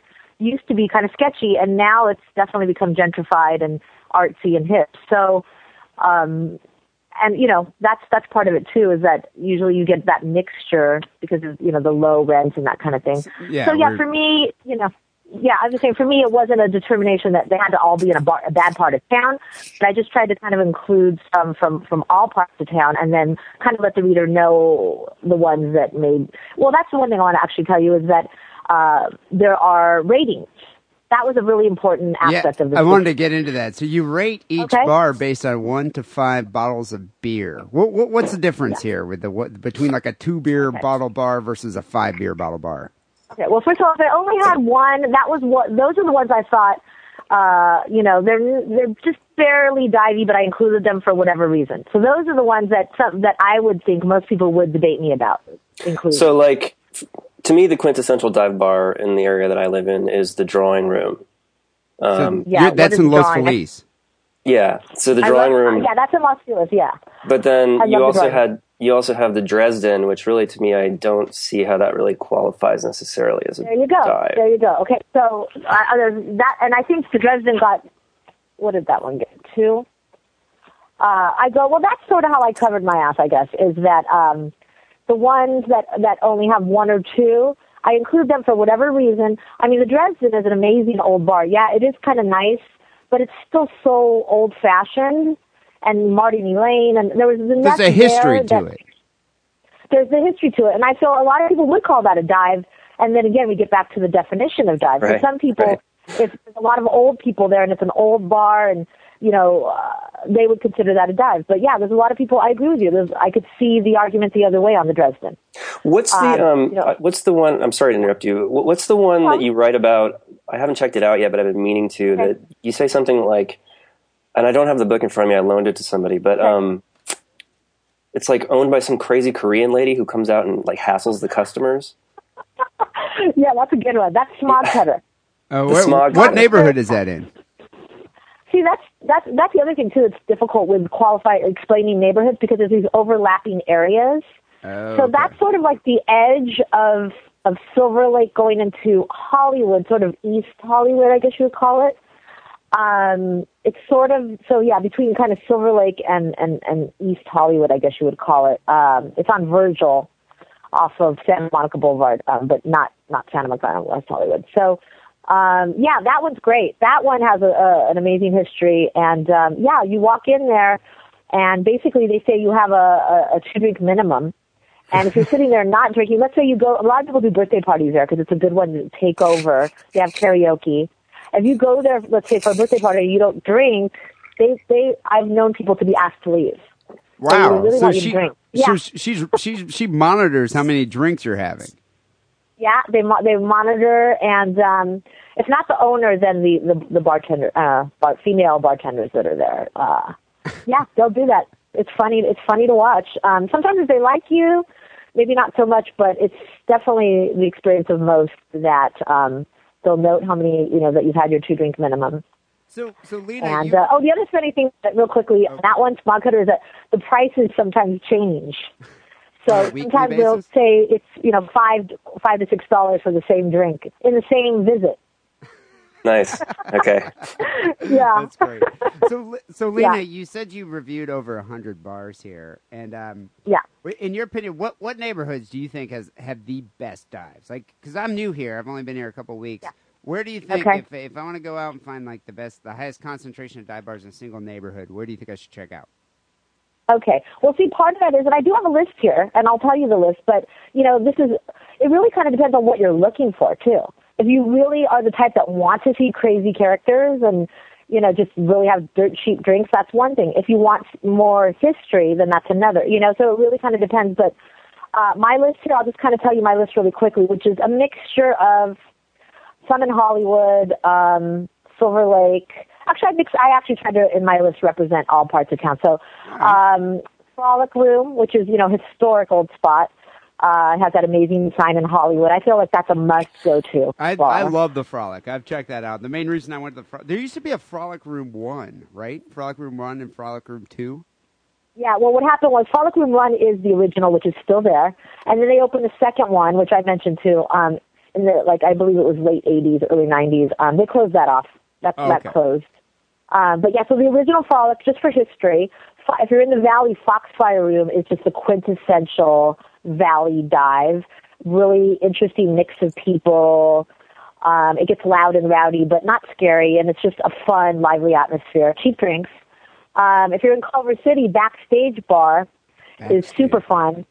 used to be kind of sketchy, and now it's definitely become gentrified and artsy and hip. So, um, and you know, that's that's part of it too. Is that usually you get that mixture because of you know the low rents and that kind of thing. Yeah, so yeah, for me, you know, yeah, I was saying for me, it wasn't a determination that they had to all be in a, bar, a bad part of town. But I just tried to kind of include some from from all parts of town, and then kind of let the reader know the ones that made. Well, that's the one thing I want to actually tell you is that uh, there are ratings. That was a really important aspect yeah, of this. I book. wanted to get into that. So you rate each Okay. bar based on one to five bottles of beer. What, what what's the difference here with the what between like a two beer bottle bar versus a five beer bottle bar? Okay. Well, first of all, if I only had one, that was what. Those are the ones I thought. Uh, you know, they're they're just barely divey, but I included them for whatever reason. So those are the ones that some, that I would think most people would debate me about including. So, like, f- to me, the quintessential dive bar in the area that I live in is the drawing room. Um, Yeah, that's in Los drawing? Feliz. yeah. So the drawing love- room, Yeah, that's in Los Feliz. Yeah. but then you love the also had you also have the Dresden, which really, to me, I don't see how that really qualifies necessarily as a There you go. dive. There you go. Okay, so uh, there's that, and I think the Dresden got what did that one get? Two. Uh, I go well. That's sort of how I covered my ass. I guess is that um, the ones that that only have one or two. I include them for whatever reason. I mean, the Dresden is an amazing old bar. Yeah, it is kind of nice, but it's still so old fashioned. And Marty and Elayne, and there was enough There's a history there to that- it. there's a history to it, and I feel a lot of people would call that a dive. And then again, we get back to the definition of dive. Right, For some people, right. if there's a lot of old people there, and it's an old bar, and you know, uh, they would consider that a dive. But yeah, there's a lot of people. I agree with you. There's, I could see the argument the other way on the Dresden. What's the Um, um? you know- uh, what's the one? I'm sorry to interrupt you. What's the one Well- that you write about? I haven't checked it out yet, but I've been meaning to. Okay. That you say something like, and I don't have the book in front of me. I loaned it to somebody, but um, it's like owned by some crazy Korean lady who comes out and like hassles the customers. yeah, that's a good one. That's smog cutter. Uh, The where- smog- what neighborhood is that in? See, that's that's that's the other thing too. It's difficult with qualify explaining neighborhoods because there's these overlapping areas. Oh, So that's sort of like the edge of of Silver Lake going into Hollywood, sort of East Hollywood, I guess you would call it. Um, it's sort of so yeah, between kind of Silver Lake and and and East Hollywood, I guess you would call it. Um, it's on Virgil, off of Santa Monica Boulevard, um, but not not Santa Monica, West Hollywood. So. Um, yeah, that one's great. That one has a, a, an amazing history, and um, yeah, you walk in there, and basically they say you have a, a, a two drink minimum, and if you're sitting there not drinking, let's say you go, a lot of people do birthday parties there because it's a good one to take over. They have karaoke. If you go there, let's say for a birthday party, and you don't drink. They, they, I've known people to be asked to leave. Wow. really so want you to she, so Yeah. she's she's she monitors how many drinks you're having. Yeah, they mo- they monitor, and um, if not the owner, then the the, the bartender, uh, bar, female bartenders that are there. Uh, yeah, they'll do that. It's funny. It's funny to watch. Um, sometimes if they like you, maybe not so much, but it's definitely the experience of most that um, they'll note how many you know that you've had your two drink minimum. So so Lina, And you, uh, oh, the other funny thing, that real quickly, on that one, Smog Cutter, is that the prices sometimes change. So On a sometimes they'll say it's you know five five to six dollars for the same drink in the same visit. Nice. Okay. Yeah, That's great. So, so Lina, Yeah. you said you reviewed over a hundred bars here, and um, yeah. in your opinion, what what neighborhoods do you think has have the best dives? Like, because I'm new here, I've only been here a couple weeks. Where do you think Okay. if if I want to go out and find like the best, the highest concentration of dive bars in a single neighborhood, where do you think I should check out? Okay. Well, see, part of that is, and I do have a list here, and I'll tell you the list. But you know, this is it. Really, kind of depends on what you're looking for too. If you really are the type that want to see crazy characters and you know just really have dirt cheap drinks, that's one thing. If you want more history, then that's another. You know, so it really kind of depends. But uh, my list here, I'll just kind of tell you my list really quickly, which is a mixture of some in Hollywood, um, Silver Lake. Actually, I mix. I actually try to in my list represent all parts of town. So, um, Frolic Room, which is you know historic old spot, uh, has that amazing sign in Hollywood. I feel like that's a must go to. I I love the Frolic. I've checked that out. The main reason I went to the Fro- there used to be a Frolic Room One, right? Frolic Room One and Frolic Room Two. Yeah, well, what happened was Frolic Room One is the original, which is still there, and then they opened the second one, which I mentioned too. Um, in the like, I believe it was late '80s, early '90s. Um, they closed that off. That's Oh, that okay. closed. Um, but yeah, so the original Frolic, just for history, if you're in the Valley, Foxfire Room is just a quintessential Valley dive. Really interesting mix of people. Um, it gets loud and rowdy, but not scary, and it's just a fun, lively atmosphere. Cheap drinks. Um, if you're in Culver City, Backstage Bar is super fun.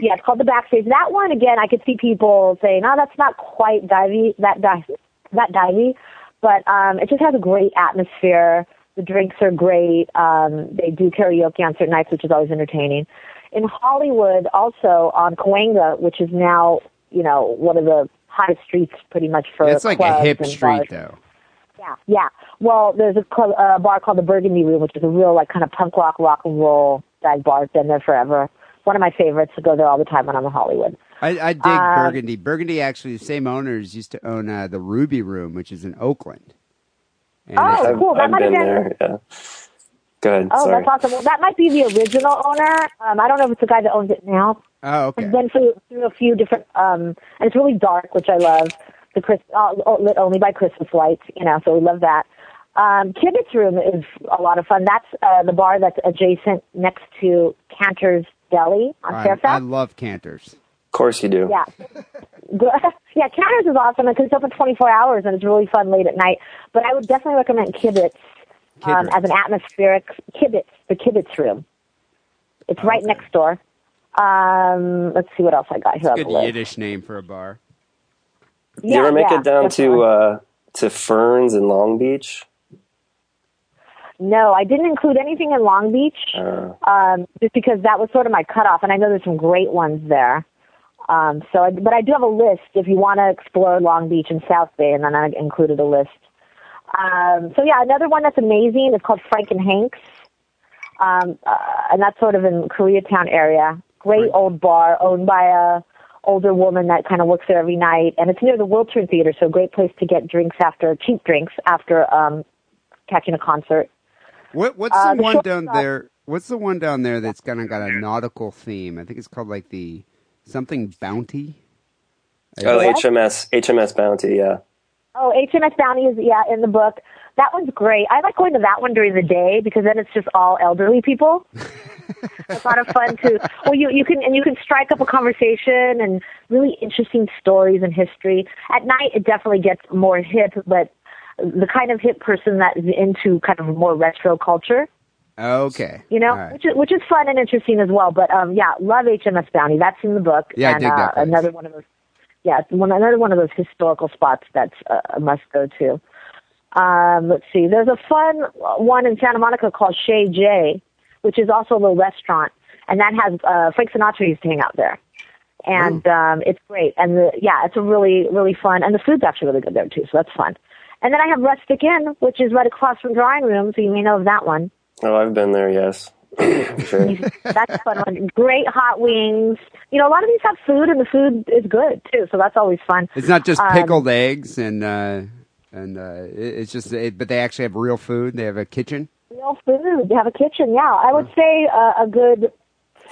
Yeah, it's called the Backstage. That one again, I could see people saying, "No, that's not quite divey, that di- that divey," but um, it just has a great atmosphere. The drinks are great. Um, they do karaoke on certain nights, which is always entertaining. In Hollywood, also on Cahuenga, which is now you know one of the hottest streets, pretty much for It's like a hip street, bars. though. Yeah, yeah. Well, there's a club, uh, bar called the Burgundy Room, which is a real like kind of punk rock, rock and roll dive bar. Been there forever. One of my favorites to go there all the time when I'm in Hollywood. I, I dig Um, Burgundy. Burgundy actually, the same owners used to own uh, the Ruby Room, which is in Oakland. And Oh, it's a- I've, cool. That I've might have been been- there. Yeah. Go ahead. Oh, sorry. that's awesome. Well, that might be the original owner. Um, I don't know if it's the guy that owns it now. oh, okay. I've been through, through a few different, um, and it's really dark, which I love. The Chris, uh, lit only by Christmas lights, you know, so we love that. Um, Kibitz Room is a lot of fun. That's uh, the bar that's adjacent next to Canter's Deli on I, Fairfax. I love Canter's. Of course you do. Yeah. Yeah, Canter's is awesome because it's open 24 hours and it's really fun late at night. But I would definitely recommend Kibitz um, as an atmospheric Kibitz, the Kibitz room. It's right Okay. next door. Um, let's see what else I got here on Good. Yiddish name for a bar. Did you ever make yeah, it down definitely. to uh, to Ferns in Long Beach? No, I didn't include anything in Long Beach. Uh, um, just because that was sort of my cutoff, and I know there's some great ones there. Um, so, I, but I do have a list if you want to explore Long Beach and South Bay, and then I included a list. Um, so yeah, another one that's amazing is called Frank and Hanks, um, uh, and that's sort of in Koreatown area. Great old bar owned by a older woman that kind of works there every night, and it's near the Wiltern Theater, so a great place to get drinks after cheap drinks after um, catching a concert. What What's Uh, the the one down stop- there? What's the one down there that's kind of got a nautical theme? I think it's called like the something Bounty. oh, What? HMS HMS Bounty. Yeah. Oh, HMS Bounty is yeah in the book. That one's great. I like going to that one during the day because then it's just all elderly people. it's a lot of fun too. Well, you you can and you can strike up a conversation and really interesting stories and history. At night, it definitely gets more hip, but the kind of hip person that is into kind of more retro culture, Okay. you know, right. which is which is fun and interesting as well. But um, yeah, love HMS Bounty. That's in the book. Yeah, I and, dig that uh, place. another one of those. Yeah, one another one of those historical spots that's uh, a must go to. Um, let's see. There's a fun one in Santa Monica called Chez Jay, which is also a little restaurant, and that has uh, Frank Sinatra used to hang out there, and um, it's great. And the, yeah, it's a really really fun, and the food's actually really good there too, so that's fun. And then I have Rustic Inn, which is right across from Drawing Room, so you may know of that one. Oh, I've been there. Yes. sure. That's a fun one. Great hot wings. You know, a lot of these have food, and the food is good too, so that's always fun. It's not just Um, pickled eggs and uh, and uh, it's just, it, but they actually have real food. They have a kitchen. Real food. They have a kitchen. Yeah, I would say uh, a good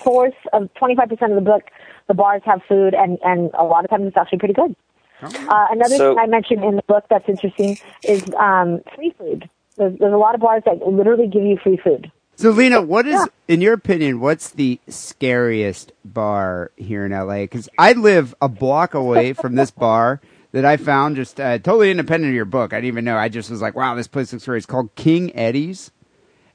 fourth of twenty five percent of the book, the bars have food, and and a lot of times it's actually pretty good. Uh, another So- thing I mentioned in the book that's interesting is um, free food. There's, there's a lot of bars that literally give you free food. So, Lina, what is, Yeah. in your opinion, what's the scariest bar here in LA? Because I live a block away from this bar that I found just uh, totally independent of your book. I didn't even know. I just was like, wow, this place looks great. It's called King Eddie's.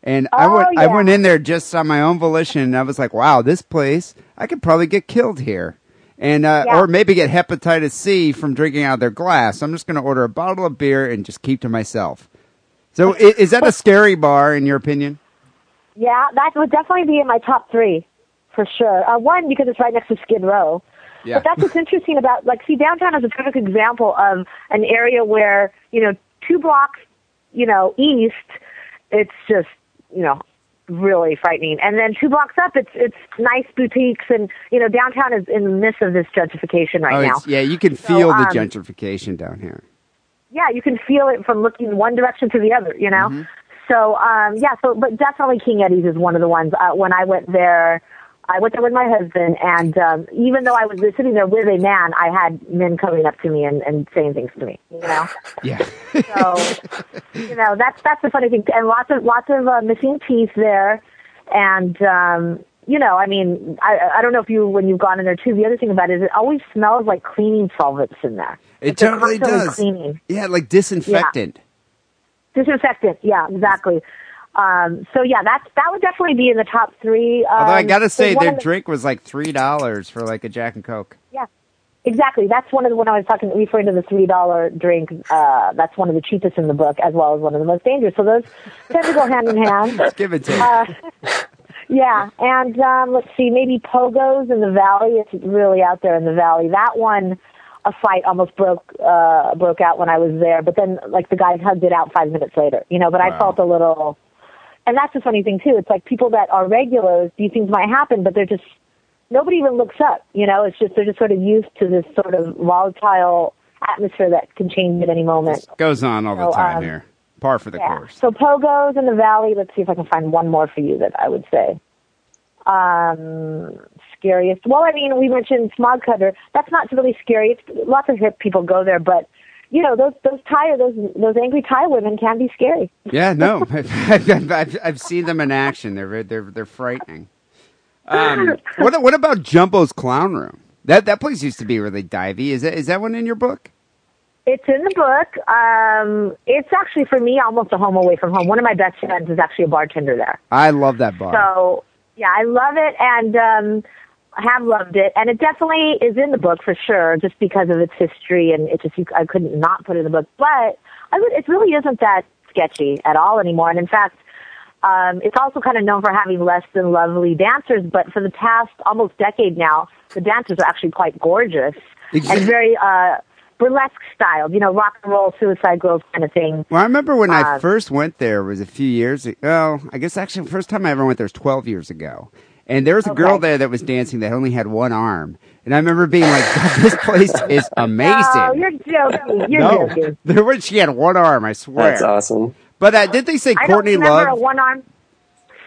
And I Oh, went, I went in there just on my own volition, and I was like, "Wow, this place! I could probably get killed here, and uh, Yeah. or maybe get hepatitis C from drinking out of their glass. I'm just going to order a bottle of beer and just keep to myself." So, i- is that a scary bar in your opinion? Yeah, that would definitely be in my top three, for sure. Uh, one because it's right next to Skid Row. Yeah. But that's what's interesting about like see downtown is a perfect example of an area where you know two blocks you know east it's just you know really frightening and then two blocks up it's it's nice boutiques and you know downtown is in the midst of this gentrification right oh, now yeah, you can feel the um, gentrification down here. Yeah, you can feel it from looking one direction to the other, you know? Mm-hmm. So um, yeah, so but definitely King Eddie's is one of the ones. Uh, when I went there, I went there with my husband, and um, even though I was sitting there with a man, I had men coming up to me and, and saying things to me. You know. Yeah. So, you know, that's that's the funny thing, and lots of lots of uh, missing teeth there, and um, you know, I mean, I I don't know if you when you've gone in there too. The other thing about it is it always smells like cleaning solvents in there. It Like totally does. Cleaning. Yeah, like disinfectant. Disinfectant, yeah, exactly. Um, so yeah, that's that would definitely be in the top three. Um, Although I gotta say, their the- drink was like three dollars for like a Jack and Coke. Yeah, exactly. That's one of the when I was talking referring to the three dollar drink. Uh, that's one of the cheapest in the book, as well as one of the most dangerous. So those tend to go hand in hand. Give it to Uh, yeah, and um, let's see, maybe Pogo's in the Valley. It's really out there in the Valley. That one, a fight almost broke uh, broke out when I was there, but then like the guy hugged it out five minutes later. You know, but I felt a little. And that's the funny thing too. It's like people that are regulars, these things might happen, but they're just nobody even looks up. You know, it's just they're just sort of used to this sort of volatile atmosphere that can change at any moment. Goes on all the So, time um, here. Par for the Yeah. course. So Pogo's in the Valley. Let's see if I can find one more for you that I would say. Um, scariest. Well, I mean, we mentioned Smog Cutter. That's not really scary. It's, lots of hip people go there, but you know, those those Thai those those angry Thai women can be scary. Yeah, no, I've, I've, I've, seen them in action. They're very- they're they're frightening. Um, what what about Jumbo's Clown Room? That that place used to be really divey. Is that is that one in your book? It's in the book. Um, it's actually for me almost a home away from home. One of my best friends is actually a bartender there. I love that bar. So yeah, I love it and um I have loved it and it definitely is in the book for sure just because of its history and it just you, I couldn't not put it in the book. But I would it really isn't that sketchy at all anymore and in fact um it's also kind of known for having less than lovely dancers but for the past almost decade now the dancers are actually quite gorgeous Exact- and very uh burlesque style, you know, rock and roll suicide girls kind of thing. Well, I remember when I Uh, first went there was a few years ago. Oh, I guess actually the first time I ever went there was 12 years ago. And there was a girl there that was dancing that only had one arm. And I remember being like, God, this place is amazing. Oh, you're joking. You're no, joking. there was, she had one arm, I swear. That's awesome. But uh, did they say I Courtney don't remember Love? a one arm.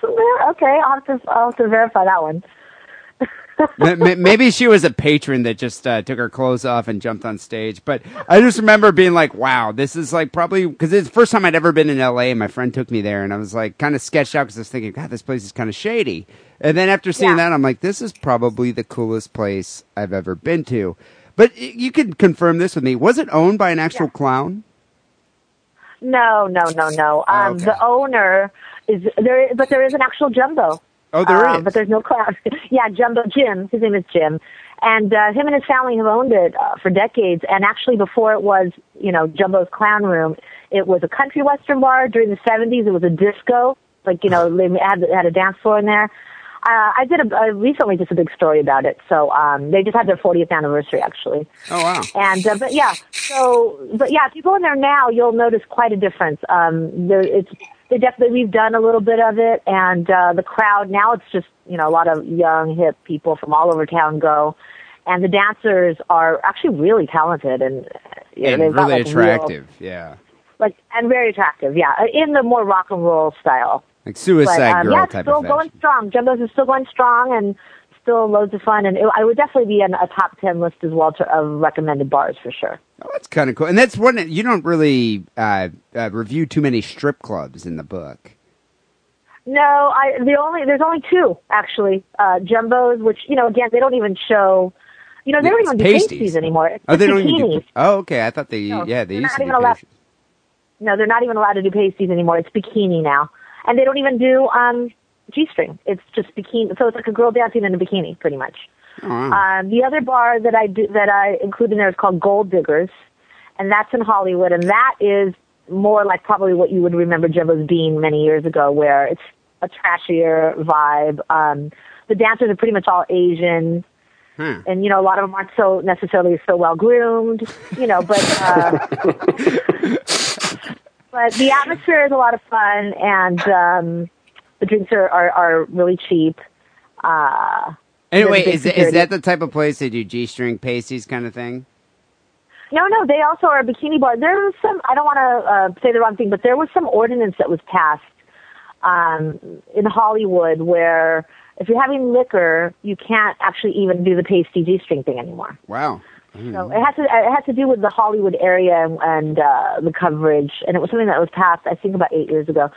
Okay, I'll have to I'll have to verify that one. Maybe she was a patron that just uh, took her clothes off and jumped on stage. But I just remember being like, wow, this is like probably because it's the first time I'd ever been in LA. And my friend took me there, and I was like kind of sketched out because I was thinking, God, this place is kind of shady. And then after seeing Yeah. that, I'm like, this is probably the coolest place I've ever been to. But you could confirm this with me. Was it owned by an actual clown? No, no, no, no. Um, okay. The owner is there, but there is an actual Jumbo. Oh, there um, is. but there's no clown. yeah, Jumbo Jim. His name is Jim, and uh, him and his family have owned it uh, for decades. And actually, before it was, you know, Jumbo's Clown Room, it was a country western bar. During the '70s, it was a disco. Like you know, they had had a dance floor in there. Uh, I did a, uh, recently just a big story about it. So um, they just had their 40th anniversary actually. Oh wow. And uh, but yeah, so but yeah, if you go in there now, you'll notice quite a difference. Um, there, it's they definitely we've done a little bit of it, and uh, the crowd now it's just you know a lot of young hip people from all over town go, and the dancers are actually really talented and you know, and they've got, really like, real- attractive. yeah. like and very attractive. Yeah, uh, in the more rock and roll style. Like Suicide But um, Girl yeah, it's type still of going strong. Jumbo's is still going strong and still loads of fun. And it, I would definitely be in a top ten list as well to, of recommended bars for sure. Oh, that's kind of cool. And that's one you don't really uh, uh, review too many strip clubs in the book. No, I the only there's only two actually. Uh Jumbos, which you know, again, they don't even show. You know, they don't even do pasties. anymore. It's Oh, they don't even do. bikinis. Oh, okay. I thought they. No, yeah, they used to do allowed- pasties. No, they're not even allowed to do pasties anymore. It's bikini now, and they don't even do um g-string. It's just bikini. So it's like a girl dancing in a bikini, pretty much. Oh, wow. Um, the other bar that I do, that I include in there is called Gold Diggers, and that's in Hollywood, and that is more like probably what you would remember Jumbo's being many years ago, where it's a trashier vibe. Um, the dancers are pretty much all Asian, Huh. and you know a lot of them aren't so necessarily so well groomed, you know, but. Uh, But the atmosphere is a lot of fun, and um, the drinks are, are, are really cheap. Uh, Anyway, is, is that the type of place they do g-string pasties kind of thing? No, no, they also are a bikini bar. There was some, I don't want to uh, say the wrong thing, but there was some ordinance that was passed um, in Hollywood where if you're having liquor, you can't actually even do the pasty G string thing anymore. Wow. So it has to it has to do with the Hollywood area and, and uh, the coverage, and it was something that was passed I think about eight years ago.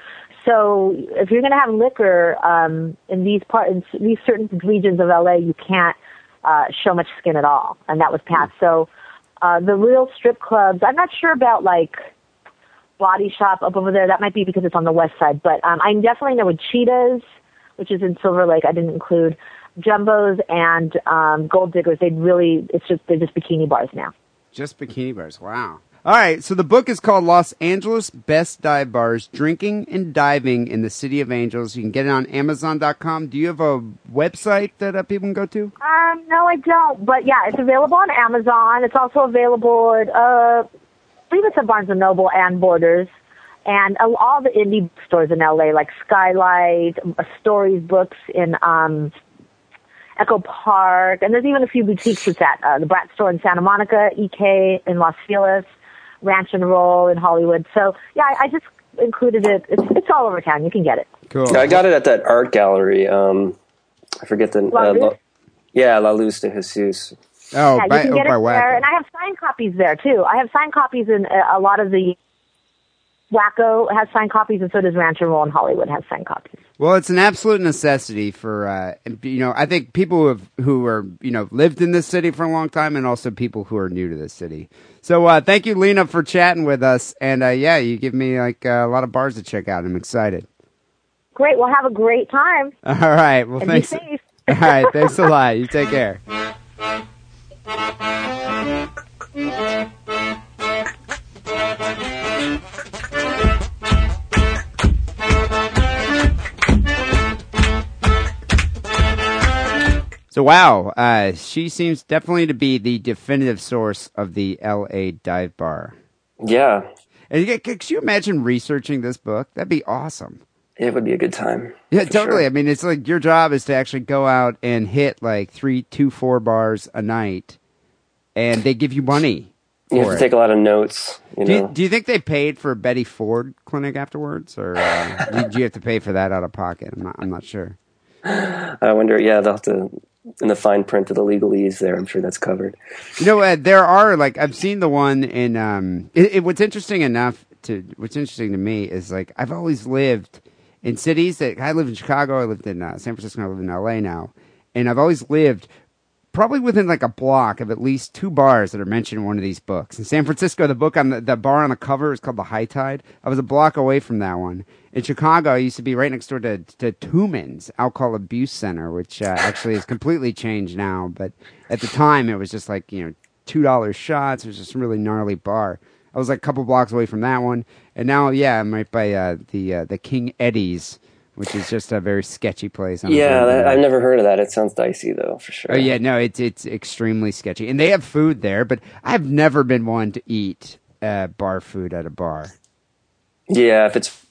So if you're going to have liquor um, in these part in these certain regions of LA, you can't uh, show much skin at all, and that was passed. So uh, the real strip clubs, I'm not sure about like Body Shop up over there. That might be because it's on the west side, but um, I definitely know with Cheetahs, which is in Silver Lake. I didn't include Jumbos and um, Gold Diggers. They really, it's just they're just bikini bars now. Just bikini bars. Wow. All right. So the book is called Los Angeles Best Dive Bars Drinking and Diving in the City of Angels. You can get it on Amazon.com. Do you have a website that uh, people can go to? Um, no, I don't. But yeah, it's available on Amazon. It's also available at, uh, I believe it's at Barnes and Noble and Borders. And all the indie stores in LA, like Skylight, Stories Books in, um, Echo Park, and there's even a few boutiques it's at, uh, the Brat Store in Santa Monica, EK in Los Feliz, Ranch and Roll in Hollywood. So yeah, I, I just included it. It's, it's all over town. You can get it. Cool. I got it at that art gallery. Um, I forget the La uh, La- yeah, La Luz de Jesus. Oh, yeah, by, you can oh, get by it Wacko. there, and I have signed copies there too. I have signed copies in uh, a lot of the. Wacko has signed copies, and so does Ranch and Roll in Hollywood has signed copies. Well, it's an absolute necessity for uh, you know. I think people who have who are you know lived in this city for a long time, and also people who are new to this city. So, uh, thank you, Lina, for chatting with us. And uh, yeah, you give me like uh, a lot of bars to check out. I'm excited. Great. Well, have a great time All right. Well, and thanks. be safe. All right. Thanks a lot. You take care. So wow, uh, she seems definitely to be the definitive source of the L.A. dive bar. Yeah, And you get, could you imagine researching this book? That'd be awesome. it would be a good time. Yeah, totally. sure. I mean, it's like your job is to actually go out and hit like three, two, four bars a night, and they give you money. You have to it. take a lot of notes. You do, know, you, do you think they paid for Betty Ford clinic afterwards, or uh, did you have to pay for that out of pocket? I'm not. I'm not sure. I wonder. Yeah, they'll have to in the fine print of the legalese there. I'm sure that's covered. You know, uh, there are like I've seen the one in. Um, it, it, what's interesting enough to what's interesting to me is like I've always lived in cities that I live in Chicago. I lived in uh, San Francisco. I live in L.A. now, and I've always lived probably within like a block of at least two bars that are mentioned in one of these books. In San Francisco, the book on the, the bar on the cover is called The High Tide. I was a block away from that one. In Chicago, I used to be right next door to, to Tuman's Alcohol Abuse Center, which uh, actually has completely changed now. But at the time, it was just like, you know, $2 shots. It was just a really gnarly bar. I was like a couple blocks away from that one. And now, yeah, I'm right by uh, the, uh, the King Eddie's, which is just a very sketchy place. Yeah, that, I've never heard of that. It sounds dicey though, for sure. Oh yeah, no, it's it's extremely sketchy, and they have food there, but I've never been one to eat uh, bar food at a bar. Yeah, if it's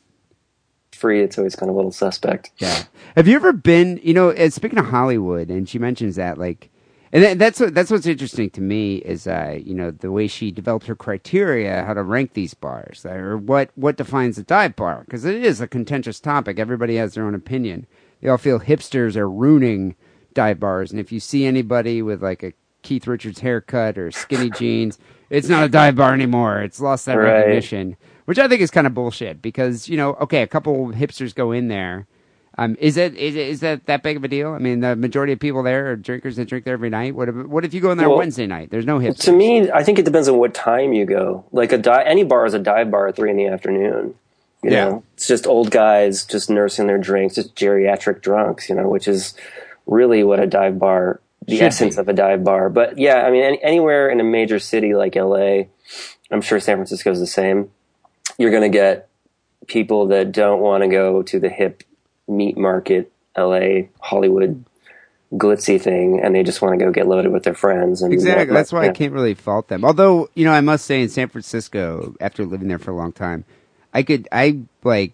free, it's always kind of a little suspect. Yeah. Have you ever been? You know, uh, speaking of Hollywood, and she mentions that, like, and that, that's what that's what's interesting to me is, uh, you know, the way she developed her criteria how to rank these bars, uh, or what what defines a dive bar, because it is a contentious topic. Everybody has their own opinion. They all feel hipsters are ruining dive bars, and if you see anybody with like a Keith Richards haircut or skinny jeans, it's not a dive bar anymore. It's lost that Right. recognition, which I think is kind of bullshit. Because you know, okay, a couple hipsters go in there. Um, is it is it, is that that big of a deal? I mean, the majority of people there are drinkers that drink there every night. What if, what if you go in there Well, Wednesday night? There's no hipsters. To me, I think it depends on what time you go. Like a di- any bar is a dive bar at three in the afternoon. You Yeah. know, it's just old guys just nursing their drinks, just geriatric drunks. You know, which is really what a dive bar, the Should essence be. of a dive bar. But yeah, I mean, any, anywhere in a major city like LA, I'm sure San Francisco is the same. You're going to get people that don't want to go to the hip meat market, LA, Hollywood glitzy thing, and they just want to go get loaded with their friends. And Exactly. That's why I can't really fault them. Although, you know, I must say in San Francisco, after living there for a long time, I could, I like,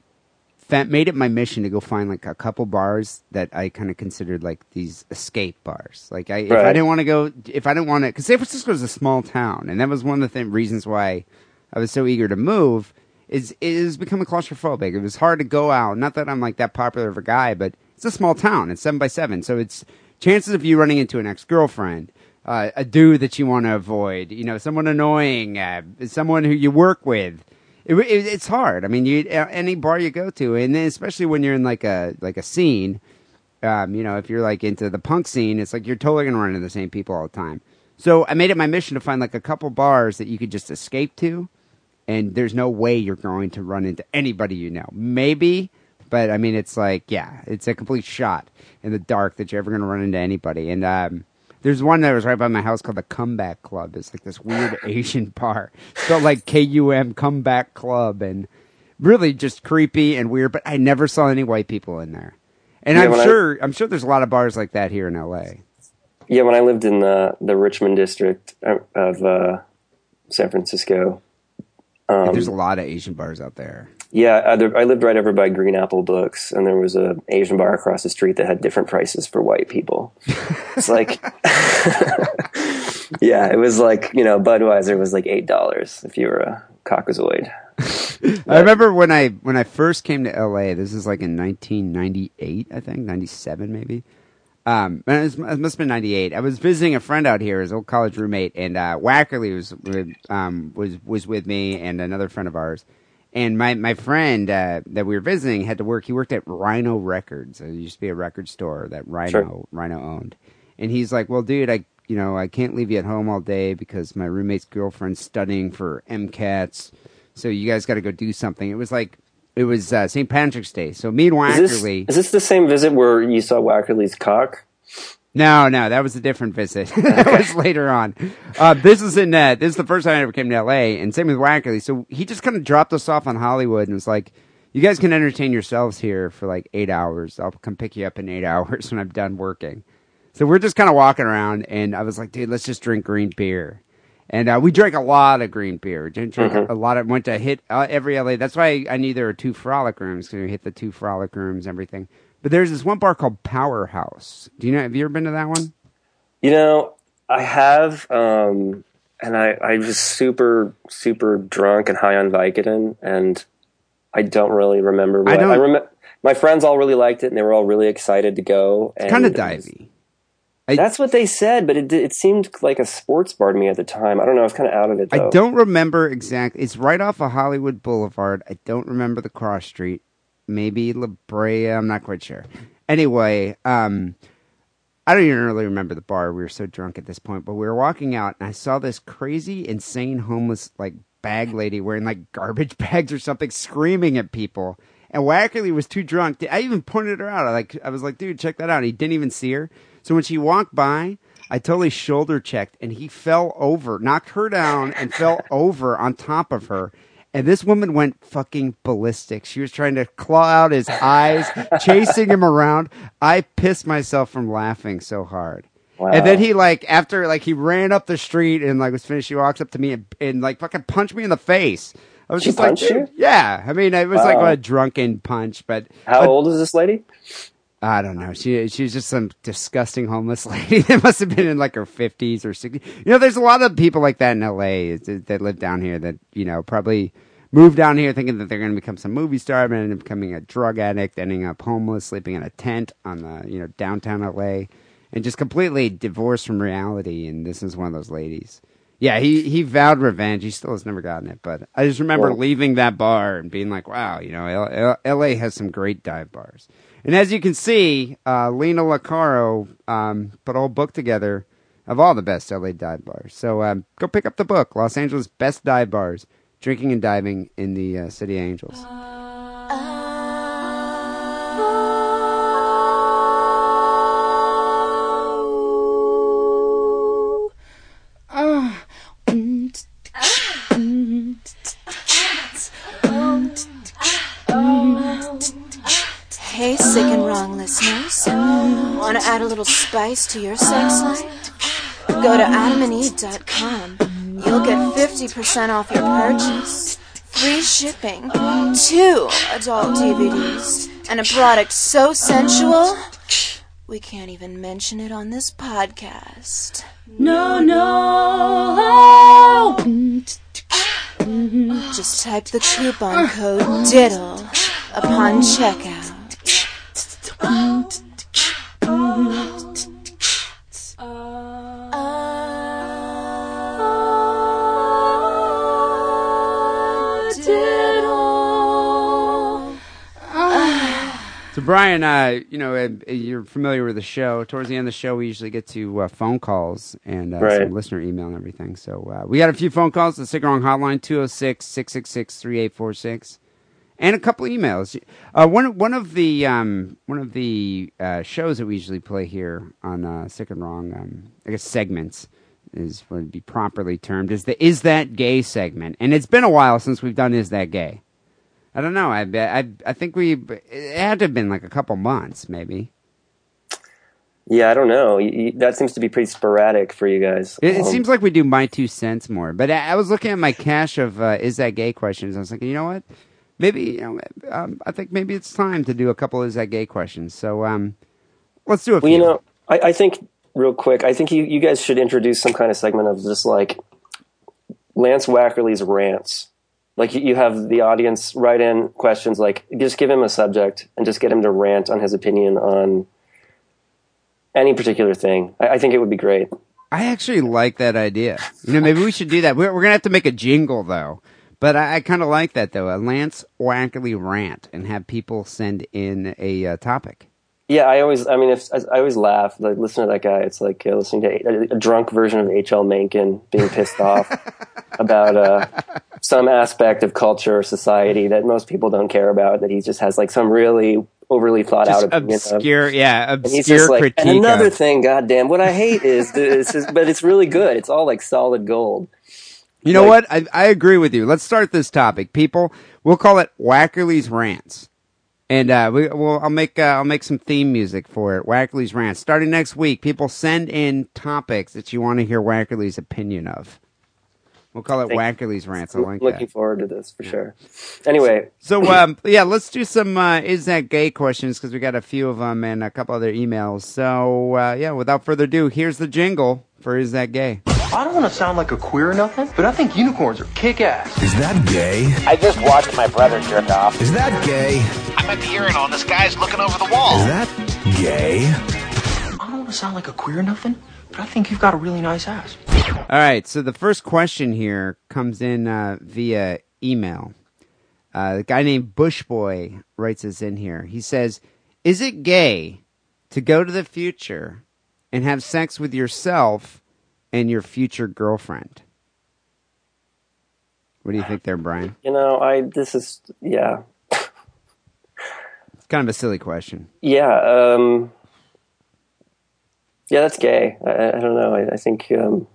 made it my mission to go find like a couple bars that I kind of considered like these escape bars. Like, I, if I didn't want to go, if I didn't want to, because San Francisco is a small town, and that was one of the th- reasons why I was so eager to move. Is is becoming claustrophobic. It was hard to go out. Not that I'm like that popular of a guy, but it's a small town. It's seven by seven, so it's chances of you running into an ex girlfriend, uh, a dude that you want to avoid, you know, someone annoying, uh, someone who you work with. It, it, it's hard. I mean, you any bar you go to, and then especially when you're in like a like a scene, um, you know, if you're like into the punk scene, it's like you're totally gonna run into the same people all the time. So I made it my mission to find like a couple bars that you could just escape to, and there's no way you're going to run into anybody you know. Maybe, but I mean, it's like yeah, it's a complete shot in the dark that you're ever gonna run into anybody. And um, there's one that was right by my house called the Comeback Club. It's like this weird Asian bar, spelled like K U M Comeback Club, and really just creepy and weird. But I never saw any white people in there. And Yeah, I'm when I- sure I'm sure there's a lot of bars like that here in L.A. Yeah, when I lived in the the Richmond district of uh, San Francisco, um, there's a lot of Asian bars out there. yeah, I, there- I lived right over by Green Apple Books, and there was a Asian bar across the street that had different prices for white people. It's like, yeah, it was like you know Budweiser was like eight dollars if you were a Caucasoid. I remember when I when I first came to LA. This is like in 1998, I think 97 maybe. Um, it, was, it must have been 98. I was visiting a friend out here, his old college roommate, and uh, Wackerly was with, um was was with me and another friend of ours. And my my friend uh, that we were visiting had to work. He worked at Rhino Records. It used to be a record store that Rhino Sure. Rhino owned. And he's like, "Well, dude, I you know I can't leave you at home all day because my roommate's girlfriend's studying for MCATs. So you guys got to go do something." It was like it was uh, St. Patrick's Day. So me and Is this, Wackerly. is this the same visit where you saw Wackerly's cock? No, no, that was a different visit. that was later on. Uh, this is in uh, this is the first time I ever came to L.A. and same with Wackerly. So he just kind of dropped us off on Hollywood and was like, "You guys can entertain yourselves here for like eight hours. I'll come pick you up in eight hours when I'm done working." So we're just kind of walking around, and I was like, "Dude, let's just drink green beer." And uh, we drank a lot of green beer. Didn't drink a lot of. Went to hit uh, every LA. That's why I knew there were two frolic rooms because we hit the two frolic rooms, everything. But there's this one bar called Powerhouse. Do you know? Have you ever been to that one? You know, I have, um, and I, I was super, super drunk and high on Vicodin, and I don't really remember. What, I don't- I remember my friends all really liked it, and they were all really excited to go. And Kind of it divey. That's what they said, but it it seemed like a sports bar to me at the time. I don't know. I was kind of out of it. Though. I don't remember exactly. It's right off of Hollywood Boulevard. I don't remember the cross street. Maybe La Brea. I'm not quite sure. Anyway, um, I don't even really remember the bar. We were so drunk at this point, but we were walking out, and I saw this crazy, insane homeless like bag lady wearing like garbage bags or something, screaming at people. And Wackerly was too drunk. to- I even pointed her out. I like, I was like, dude, check that out. And he didn't even see her. So when she walked by, I totally shoulder checked, and he fell over, knocked her down, and fell over on top of her. And this woman went fucking ballistic. She was trying to claw out his eyes, chasing him around. I pissed myself from laughing so hard. Wow. And then he like after like he ran up the street and like was finished. He walks up to me and, and like fucking punched me in the face. I was She just like, you? yeah. I mean, it was like a drunken punch, but How but- old is this lady? I don't know. She she was just some disgusting homeless lady that must have been in like her fifties or sixties. You know, there's a lot of people like that in L.A. that, that live down here that you know probably moved down here thinking that they're going to become some movie star, but ended up becoming a drug addict, ending up homeless, sleeping in a tent on the you know downtown L.A. and just completely divorced from reality. And this is one of those ladies. Yeah, he, he vowed revenge. He still has never gotten it, but I just remember Well- leaving that bar and being like, wow, you know, L- L- L.A. has some great dive bars. And as you can see, uh, Lina Lecaro um, put a whole book together of all the best LA dive bars. So um, go pick up the book, Los Angeles Best Dive Bars, Drinking and Diving in the uh, City Angels. Listeners. Want to add a little spice to your sex life? Go to adamandeve.com. You'll get 50% off your purchase, free shipping, two adult DVDs, and a product so sensual we can't even mention it on this podcast. No, no. Just type the coupon code DIDDLE upon checkout. So Brian, uh, you know, uh, you're familiar with the show. Towards the end of the show, we usually get to uh, phone calls and uh, Right. some listener email and everything. So uh, we got a few phone calls. The Sick Wrong Hotline 206-666-3846. And a couple emails. Uh, one one of the um, one of the uh, shows that we usually play here on uh, Sick and Wrong, um, I guess segments is what would be properly termed is the Is That Gay segment, and it's been a while since we've done Is That Gay. I don't know. I I I think we it had to have been like a couple months, maybe. Yeah, I don't know. You, that seems to be pretty sporadic for you guys. It, it Um, seems like we do my two cents more. But I, I was looking at my cache of uh, is that gay questions. I was like, you know what? Maybe you know, um, I think maybe it's time to do a couple of that gay questions. So um, let's do a Well, few. you know, I, I think real quick, I think you, you guys should introduce some kind of segment of just like Lance Wackerly's rants. Like you- you have the audience write in questions, like just give him a subject and just get him to rant on his opinion on any particular thing. I, I think it would be great. I actually like that idea. You know, maybe we should do that. We're, we're gonna have to make a jingle though. But I, I kind of like that though. A Lance Wackerly rant and have people send in a uh, topic. Yeah, I always, I mean, if I, I always laugh, like listen to that guy. It's like uh, listening to a, a drunk version of H.L. Mencken being pissed off about uh, some aspect of culture or society that most people don't care about. That he just has like some really overly thought Just out opinion of. obscure, yeah, obscure like, critique. and another of- thing, goddamn, what I hate is this, is, but it's really good. It's all like solid gold. You know Like- what? I, I agree with you. Let's start this topic, people. We'll call it Wackerly's Rants, and uh, we, we'll, I'll make uh, I'll make some theme music for it. Wackerly's Rants. Starting next week, people send in topics that you want to hear Wackerly's opinion of. We'll call it Wackerly's Rants. I I'm like looking that. forward to this for sure. Anyway, So um, yeah, let's do some uh, is that gay questions because we got a few of them and a couple other emails. So uh, yeah, without further ado, here's the jingle for is that gay. I don't want to sound like a queer or nothing, but I think unicorns are kick ass. Is that gay? I just watched my brother jerk off. Is that gay? I'm at the urinal and this guy's looking over the wall. Is that gay? I don't want to sound like a queer or nothing, but I think you've got a really nice ass. All right, so the first question here comes in uh, via email. Uh, the guy named Bushboy writes us in here. He says, "Is it gay to go to the future and have sex with yourself and your future girlfriend?" What do you think there, Brian? you know, I this is yeah, It's kind of a silly question. yeah, um, yeah. That's gay. I, I don't know. I, I think. Um,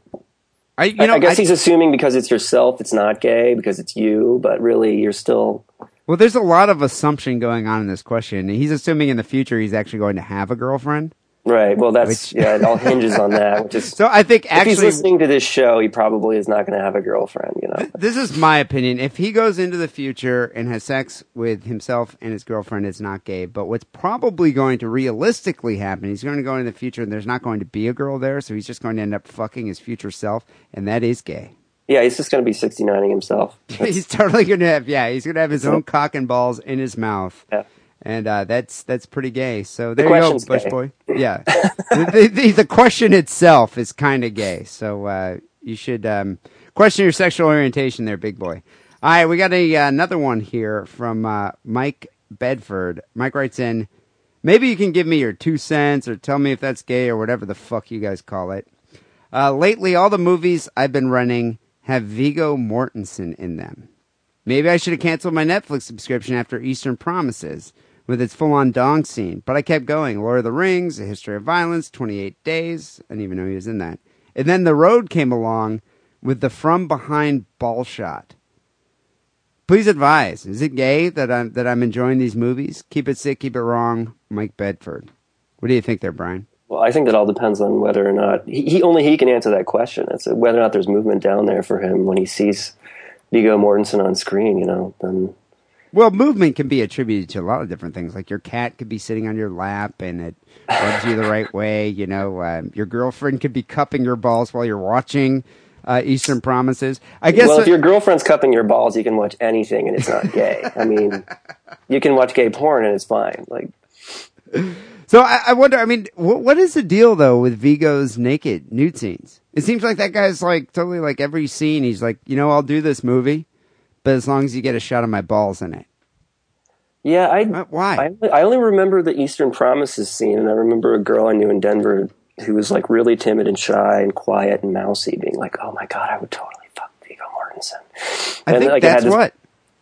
I, you know, I guess I- he's assuming because it's yourself, it's not gay because it's you, but really you're still. well, there's a lot of assumption going on in this question. He's assuming in the future he's actually going to have a girlfriend. Right. Well, that's yeah. It all hinges on that. Which is So I think if he's actually listening to this show, he probably is not going to have a girlfriend. You know. This is my opinion. If he goes into the future and has sex with himself and his girlfriend, it's not gay. But what's probably going to realistically happen, he's going to go into the future and there's not going to be a girl there, so he's just going to end up fucking his future self, and that is gay. Yeah, he's just going to be 69ing himself. he's totally going to have, yeah, he's going to have his own cock and balls in his mouth. Yeah. And uh, that's that's pretty gay. So there you go, Bush gay. boy. Yeah, the, the, the question itself is kind of gay. So uh, you should um, question your sexual orientation, there, big boy. All right, we got a, uh, another one here from uh, Mike Bedford. Mike writes in, maybe you can give me your two cents or tell me if that's gay or whatever the fuck you guys call it. Uh, lately, all the movies I've been running have Viggo Mortensen in them. Maybe I should have canceled my Netflix subscription after Eastern Promises with its full on dong scene, but I kept going. Lord of the Rings, A History of Violence, 28 Days. I didn't even know he was in that. And then The Road came along with the From Behind ball shot. Please advise. Is it gay that I'm that I'm enjoying these movies? Keep it sick, keep it wrong. Mike Bedford. What do you think there, Brian? Well, I think that all depends on whether or not he, he only he can answer that question. It's whether or not there's movement down there for him when he sees Viggo Mortensen on screen. You know, then Well, movement can be attributed to a lot of different things. Like your cat could be sitting on your lap and it rubs you the right way. You know, um, your girlfriend could be cupping your balls while you're watching uh, Eastern Promises. I guess well, if your girlfriend's cupping your balls, you can watch anything and it's not gay. I mean, you can watch gay porn and it's fine. Like, so. I, I wonder. I mean, what, what is the deal though with Viggo's naked nude scenes? It seems like that guy's like totally like every scene. He's like, you know, I'll do this movie, but as long as you get a shot of my balls in it. yeah, I Uh, Why? I, I only remember the Eastern Promises scene, and I remember a girl I knew in Denver who was like really timid and shy and quiet and mousy, being like, "Oh my god, I would totally fuck Viggo Mortensen." I And, think like, it that's this- what.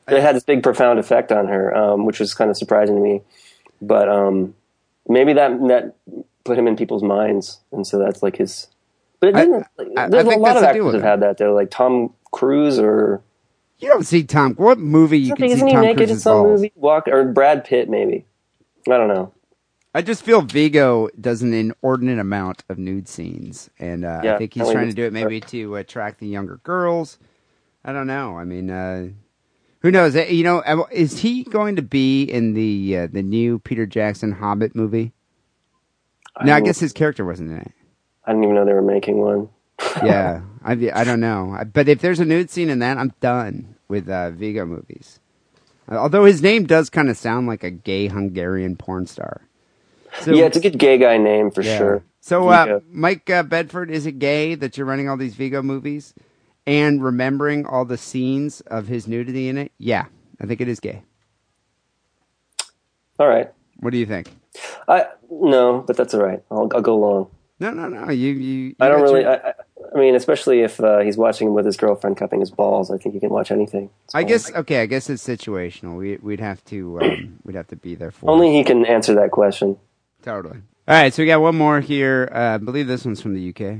it had this big profound effect on her, um, which was kind of surprising to me. But um, maybe that that put him in people's minds, and so that's like his. But it didn't. I- I there's a lot of actors have had that though, like Tom Cruise or You don't see Tom. What movie you I can see isn't he Tom naked in some balls? movie? Walk or Brad Pitt maybe. I don't know. I just feel Viggo does an inordinate amount of nude scenes, and uh, I think he's I mean, trying to do it maybe to attract the younger girls. I don't know. I mean, uh, who knows? Uh, You know, is he going to be in the uh, the new Peter Jackson Hobbit movie? No, I guess his character wasn't in it. I didn't even know they were making one. Yeah, I I don't know. But if there's a nude scene in that, I'm done with uh, Viggo movies. Uh, Although his name does kind of sound like a gay Hungarian porn star. So, yeah, it's a good gay guy name for Yeah. sure. So, uh, Mike uh, Bedford, is it gay that you're running all these Viggo movies and remembering all the scenes of his nudity in it? Yeah, I think it is gay. all right. What do you think? I no, but that's all right. I'll, I'll go along. No, no, no. You, you. you I don't really. your- I, I, I mean, especially if uh, he's watching him with his girlfriend cupping his balls, I think he can watch anything. It's I fine. guess okay. I guess it's situational. We, we'd have to. Um, we'd have to be there for. it. only he can answer that question. Totally. All right, so we got one more here. Uh, I believe this one's from the UK.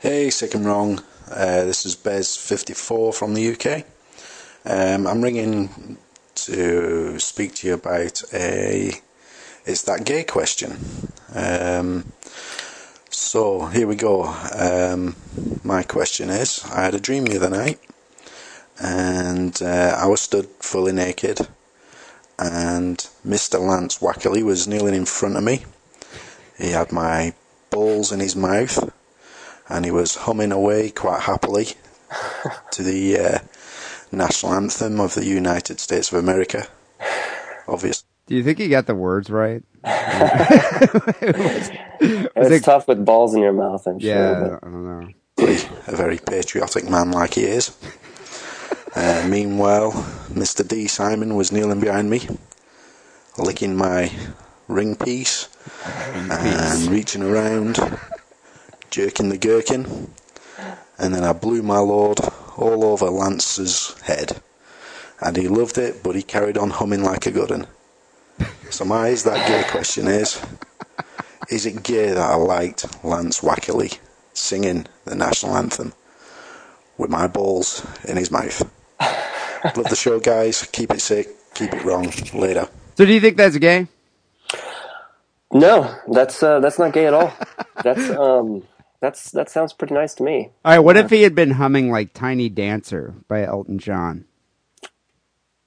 Hey, sick and wrong. Uh, this is Bez54 from the UK. Um, I'm ringing to speak to you about a it's that gay question. Um, so here we go. Um, my question is: I had a dream the other night, and uh, I was stood fully naked, and Mr. Lance Wackerly was kneeling in front of me. He had my balls in his mouth and he was humming away quite happily to the uh, national anthem of the United States of America. Obviously, Do you think he got the words right? It's it- tough with balls in your mouth. I'm Yeah, sure. I don't know. a very patriotic man like he is. Uh, meanwhile, Mr. Dee Simon was kneeling behind me, licking my ring piece and reaching around, jerking the gherkin, and then I blew my lord all over Lance's head. And he loved it, but he carried on humming like a good 'un. So my is that gay question is, is it gay that I liked Lance Wackerly singing the national anthem with my balls in his mouth? Love the show, guys. Keep it sick. Keep it wrong. Later. So do you think that's gay? No, that's uh, that's not gay at all. that's um, that's that sounds pretty nice to me. All right. What if he had been humming like "Tiny Dancer" by Elton John?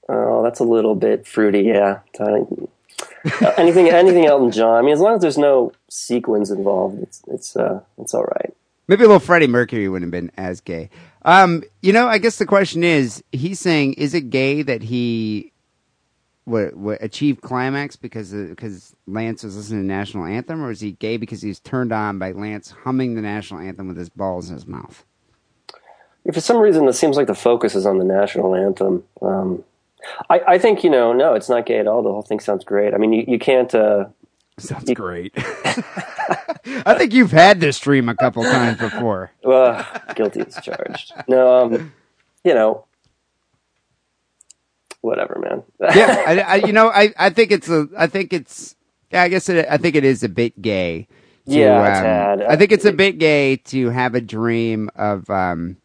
Oh, that's a little bit fruity, yeah. Tiny- Uh, anything, anything Elton John. I mean, as long as there's no sequins involved, it's it's uh, it's all right. Maybe a little Freddie Mercury wouldn't have been as gay. Um, you know, I guess the question is, he's saying, is it gay that he what, what achieved climax because because Lance was listening to national anthem, or is he gay because he's turned on by Lance humming the national anthem with his balls in his mouth? If for some reason it seems like the focus is on the national anthem, um, I, I think you know, no, it's not gay at all. The whole thing sounds great. I mean, you, you can't. Uh, Sounds great. I think you've had this dream a couple times before. uh, guilty as charged. No, um, you know, whatever, man. yeah, I, I, you know, I, I think it's a, I think it's, yeah, I guess it, I think it is a bit gay. to, Yeah, um. I think it's a bit gay to have a dream of, um,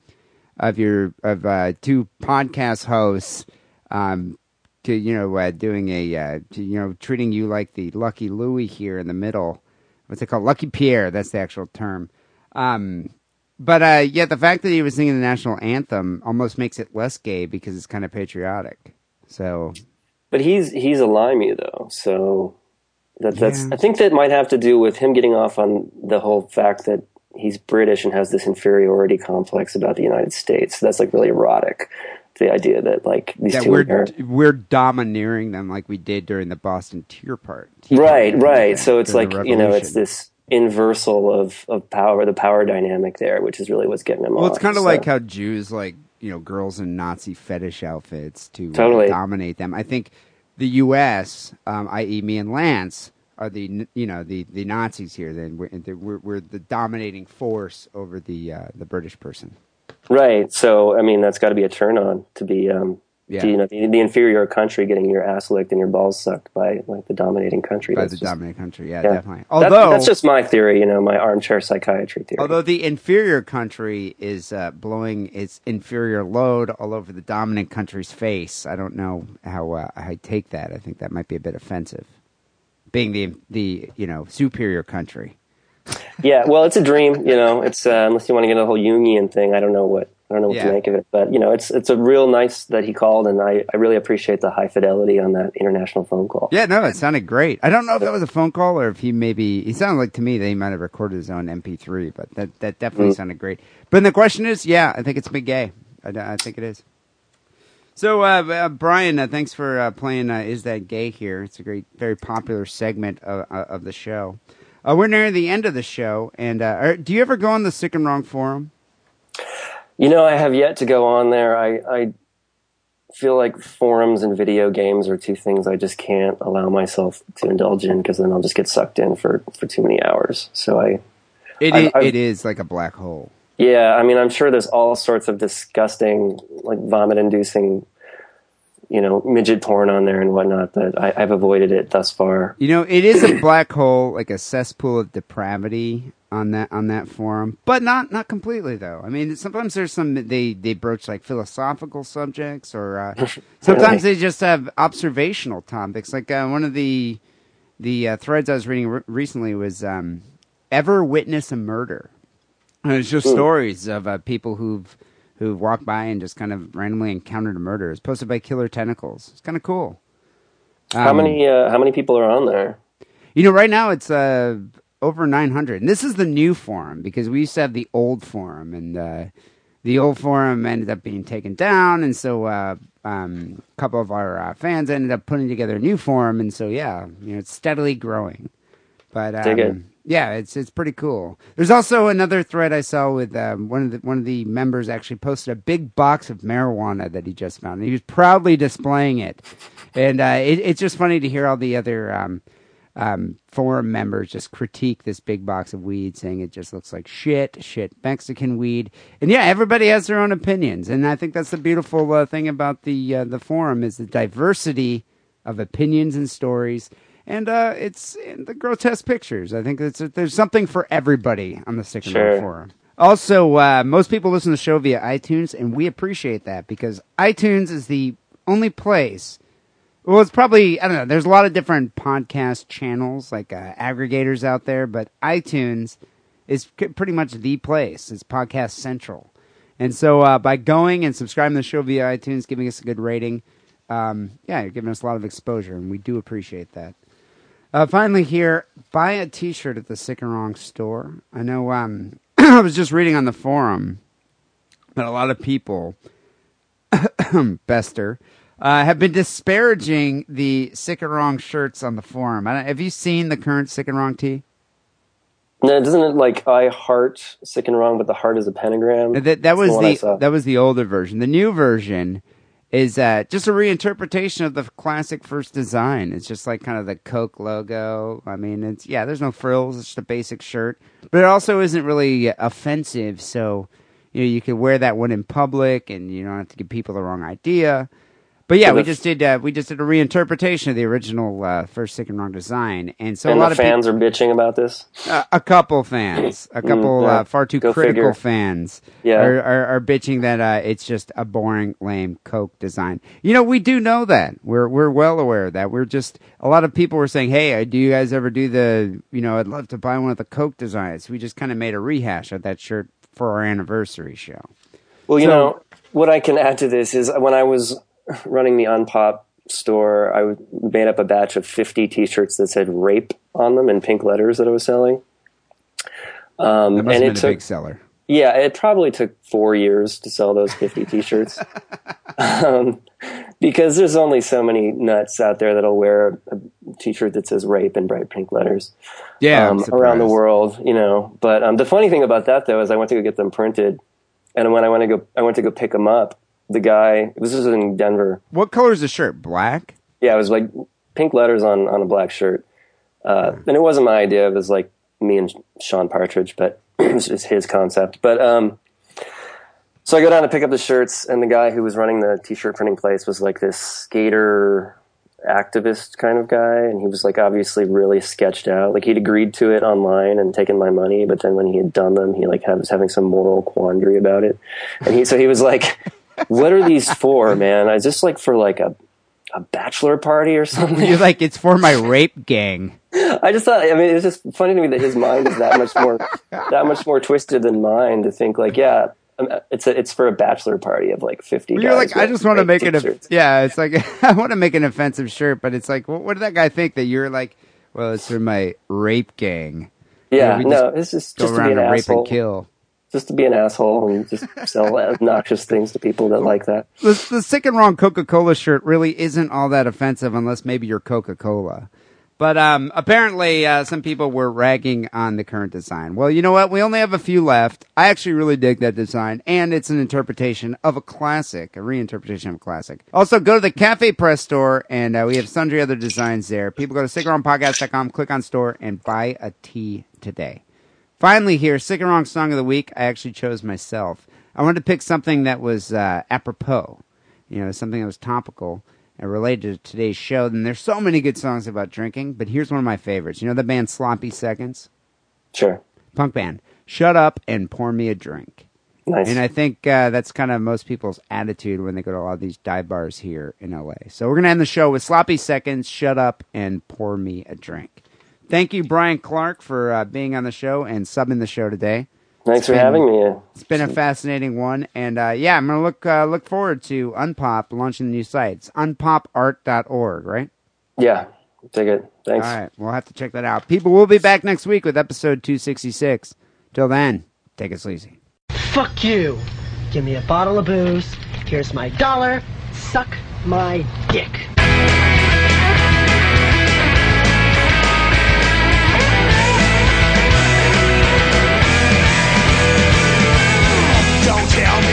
of your of uh, two podcast hosts, um, to you know, uh, doing a, uh, to, you know, treating you like the Lucky Louie here in the middle. What's it called? Lucky Pierre. That's the actual term. Um, but uh, yeah, the fact that he was singing the national anthem almost makes it less gay because it's kind of patriotic. So But he's he's a limey though, so that that's. Yeah. I think that might have to do with him getting off on the whole fact that he's British and has this inferiority complex about the United States. So that's like really erotic. The idea that like these that two we're are we're domineering them like we did during the Boston Tea Party. right, right. So it's like you know, it's this inversal of of power, the power dynamic there, which is really what's getting them. Well, off. it's kind of So- like how Jews like you know girls in Nazi fetish outfits to uh, Totally. dominate them. I think the U.S., um, i.e., me and Lance, are the you know the, the Nazis here. Then we're, the- we're we're the dominating force over the uh, the British person. Right. So, I mean, that's got to be a turn on to be, um, Yeah. to, you know, the, the inferior country getting your ass licked and your balls sucked by like the dominating country. By That's the just- dominant country, yeah, yeah. definitely. That- Although that's just my theory, you know, my armchair psychiatry theory. Although the inferior country is uh, blowing its inferior load all over the dominant country's face, I don't know how uh, I take that. I think that might be a bit offensive, being the the you know superior country. Yeah, well, it's a dream, you know. It's uh, unless you want to get a whole Jungian thing, I don't know what I don't know what Yeah. to make of it. But you know, it's it's a real nice that he called, and I I really appreciate the high fidelity on that international phone call. Yeah, no, it sounded great. I don't know if that was a phone call or if he maybe he sounded like to me that he might have recorded his own MP3, but that that definitely Mm. sounded great. But the question is, yeah, I think it's big gay. I, I think it is. So, uh, uh, Brian, uh, thanks for uh, playing uh, "Is That Gay?" here. It's a great, very popular segment of, uh, of the show. Uh, we're near the end of the show, and uh, are, do you ever go on the Sick and Wrong forum? You know, I have yet to go on there. I, I feel like forums and video games are two things I just can't allow myself to indulge in because then I'll just get sucked in for, for too many hours. So I, It I've- i- it is like a black hole. yeah, I mean, I'm sure there's all sorts of disgusting, like vomit inducing, you know, midget porn on there and whatnot, but I, I've avoided it thus far. You know, it is a black hole, like a cesspool of depravity on that on that forum, but not not completely though. I mean, sometimes there's some they they broach like philosophical subjects, or uh, sometimes they just have observational topics. Like uh, one of the the uh, threads I was reading re- recently was um, ever witness a murder. And it's just Hmm. stories of uh, people who've who've walked by and just kind of randomly encountered a murder. It's posted by Killer Tentacles. It's kind of cool. how Um, many, uh, how many people are on there? You know, right now it's uh, over 900. And this is the new forum because we used to have the old forum, and uh, the old forum ended up being taken down. And so uh, um, a couple of our uh, fans ended up putting together a new forum. And so, yeah, you know, it's steadily growing. But um, Dig it. Yeah, it's it's pretty cool. There's also another thread I saw with um, one of the one of the members actually posted a big box of marijuana that he just found. He was proudly displaying it, and uh, it, it's just funny to hear all the other um, um, forum members just critique this big box of weed, saying it just looks like shit, shit Mexican weed. And yeah, everybody has their own opinions, and I think that's the beautiful uh, thing about the uh, the forum is the diversity of opinions and stories. And uh, it's the grotesque pictures. I think it's, there's something for everybody on the Sick and Wrong forum. Also, uh, most people listen to the show via iTunes, and we appreciate that because iTunes is the only place. Well, it's probably I don't know. There's a lot of different podcast channels, like uh, aggregators out there, but iTunes is c- pretty much the place. It's podcast central, and so uh, by going and subscribing to the show via iTunes, giving us a good rating, um, yeah, you're giving us a lot of exposure, and we do appreciate that. Uh, finally, here, buy a T-shirt at the Sick and Wrong store. I know. Um, I was just reading on the forum that a lot of people, Bester, uh, have been disparaging the Sick and Wrong shirts on the forum. I don't, have you seen the current Sick and Wrong tee? No, doesn't it like I heart sick and wrong, but the heart is a pentagram? That that was I the, that was the older version. The new version is uh, just a reinterpretation of the classic first design. It's just like kind of the Coke logo. I mean, it's yeah, there's no frills. It's just a basic shirt, but it also isn't really offensive. So you know, you could wear that one in public, and you don't have to give people the wrong idea. But yeah, we just did uh, we just did a reinterpretation of the original uh, first sick and wrong design, and so and a lot the of fans are bitching about this. uh, a couple fans, a couple yeah. uh, far too Go critical figure. fans, Yeah. are, are are bitching that uh, it's just a boring, lame Coke design. You know, we do know that. We're we're well aware of that. We're just a lot of people were saying, "Hey, uh, do you guys ever do the? You know, I'd love to buy one of the Coke designs." We just kind of made a rehash of that shirt for our anniversary show. Well, you So- know, what I can add to this is when I was running the Unpop store, I made up a batch of 50 t-shirts that said rape on them in pink letters that I was selling. That Um, must and have it been a took big seller. yeah, it probably took four years to sell those 50 t-shirts. um, because there's only so many nuts out there that'll wear a t-shirt that says rape in bright pink letters. Yeah, um, around the world, you know. But um, the funny thing about that though is I went to go get them printed, and when I went to go, I went to go pick them up. The guy, this was in Denver. What color is the shirt? Black. Yeah, it was like pink letters on on a black shirt, uh, and it wasn't my idea. It was like me and Shaun Partridge, but it was just his concept. But um, so I go down to pick up the shirts, and the guy who was running the t-shirt printing place was like this skater activist kind of guy, and he was like obviously really sketched out. Like he'd agreed to it online and taken my money, but then when he had done them, he like had, was having some moral quandary about it, and he so he was like, "What are these for, man? I just like for like a." A bachelor party or something. You're like, it's for my rape gang. I just thought. I mean, it's just funny to me that his mind is that much more that much more twisted than mine. To think like, yeah, um, it's a, it's for a bachelor party of like fifty. You're guys like, I just want to make it a yeah. It's like I want to make an offensive shirt, but it's like, well, what did that guy think that you're like? Well, it's for my rape gang. Yeah, we no, it's just go just to around be an and rape and kill. Just to be an asshole and just sell obnoxious things to people that like that. The, the sick and wrong Coca Cola shirt really isn't all that offensive unless maybe you're Coca Cola. But um, apparently, uh, some people were ragging on the current design. Well, you know what? We only have a few left. I actually really dig that design, and it's an interpretation of a classic, a reinterpretation of a classic. Also, go to the Cafe Press store, and uh, we have sundry other designs there. People go to sickandwrongpodcast.com, click on store, and buy a tee today. Finally, here, sick and wrong song of the week. I actually chose myself. I wanted to pick something that was uh, apropos, you know, something that was topical and related to today's show. And there's so many good songs about drinking, but here's one of my favorites. You know the band Sloppy Seconds? Sure. Punk band. Shut up and pour me a drink. Nice. And I think uh, that's kind of most people's attitude when they go to a lot of these dive bars here in LA. So we're going to end the show with Sloppy Seconds, Shut Up, and Pour Me a Drink. Thank you, Brian Clarke, for uh, being on the show and subbing the show today. Thanks It's for been- having me. It's been a fascinating one, and uh, yeah, I'm gonna look uh, look forward to Unpop launching the new site. It's unpopart.org, right? Yeah, take it. Thanks. All right, we'll have to check that out. People, we'll be back next week with episode 266. Till then, take it sleazy. Fuck you. Give me a bottle of booze. Here's my dollar. Suck my dick. Tell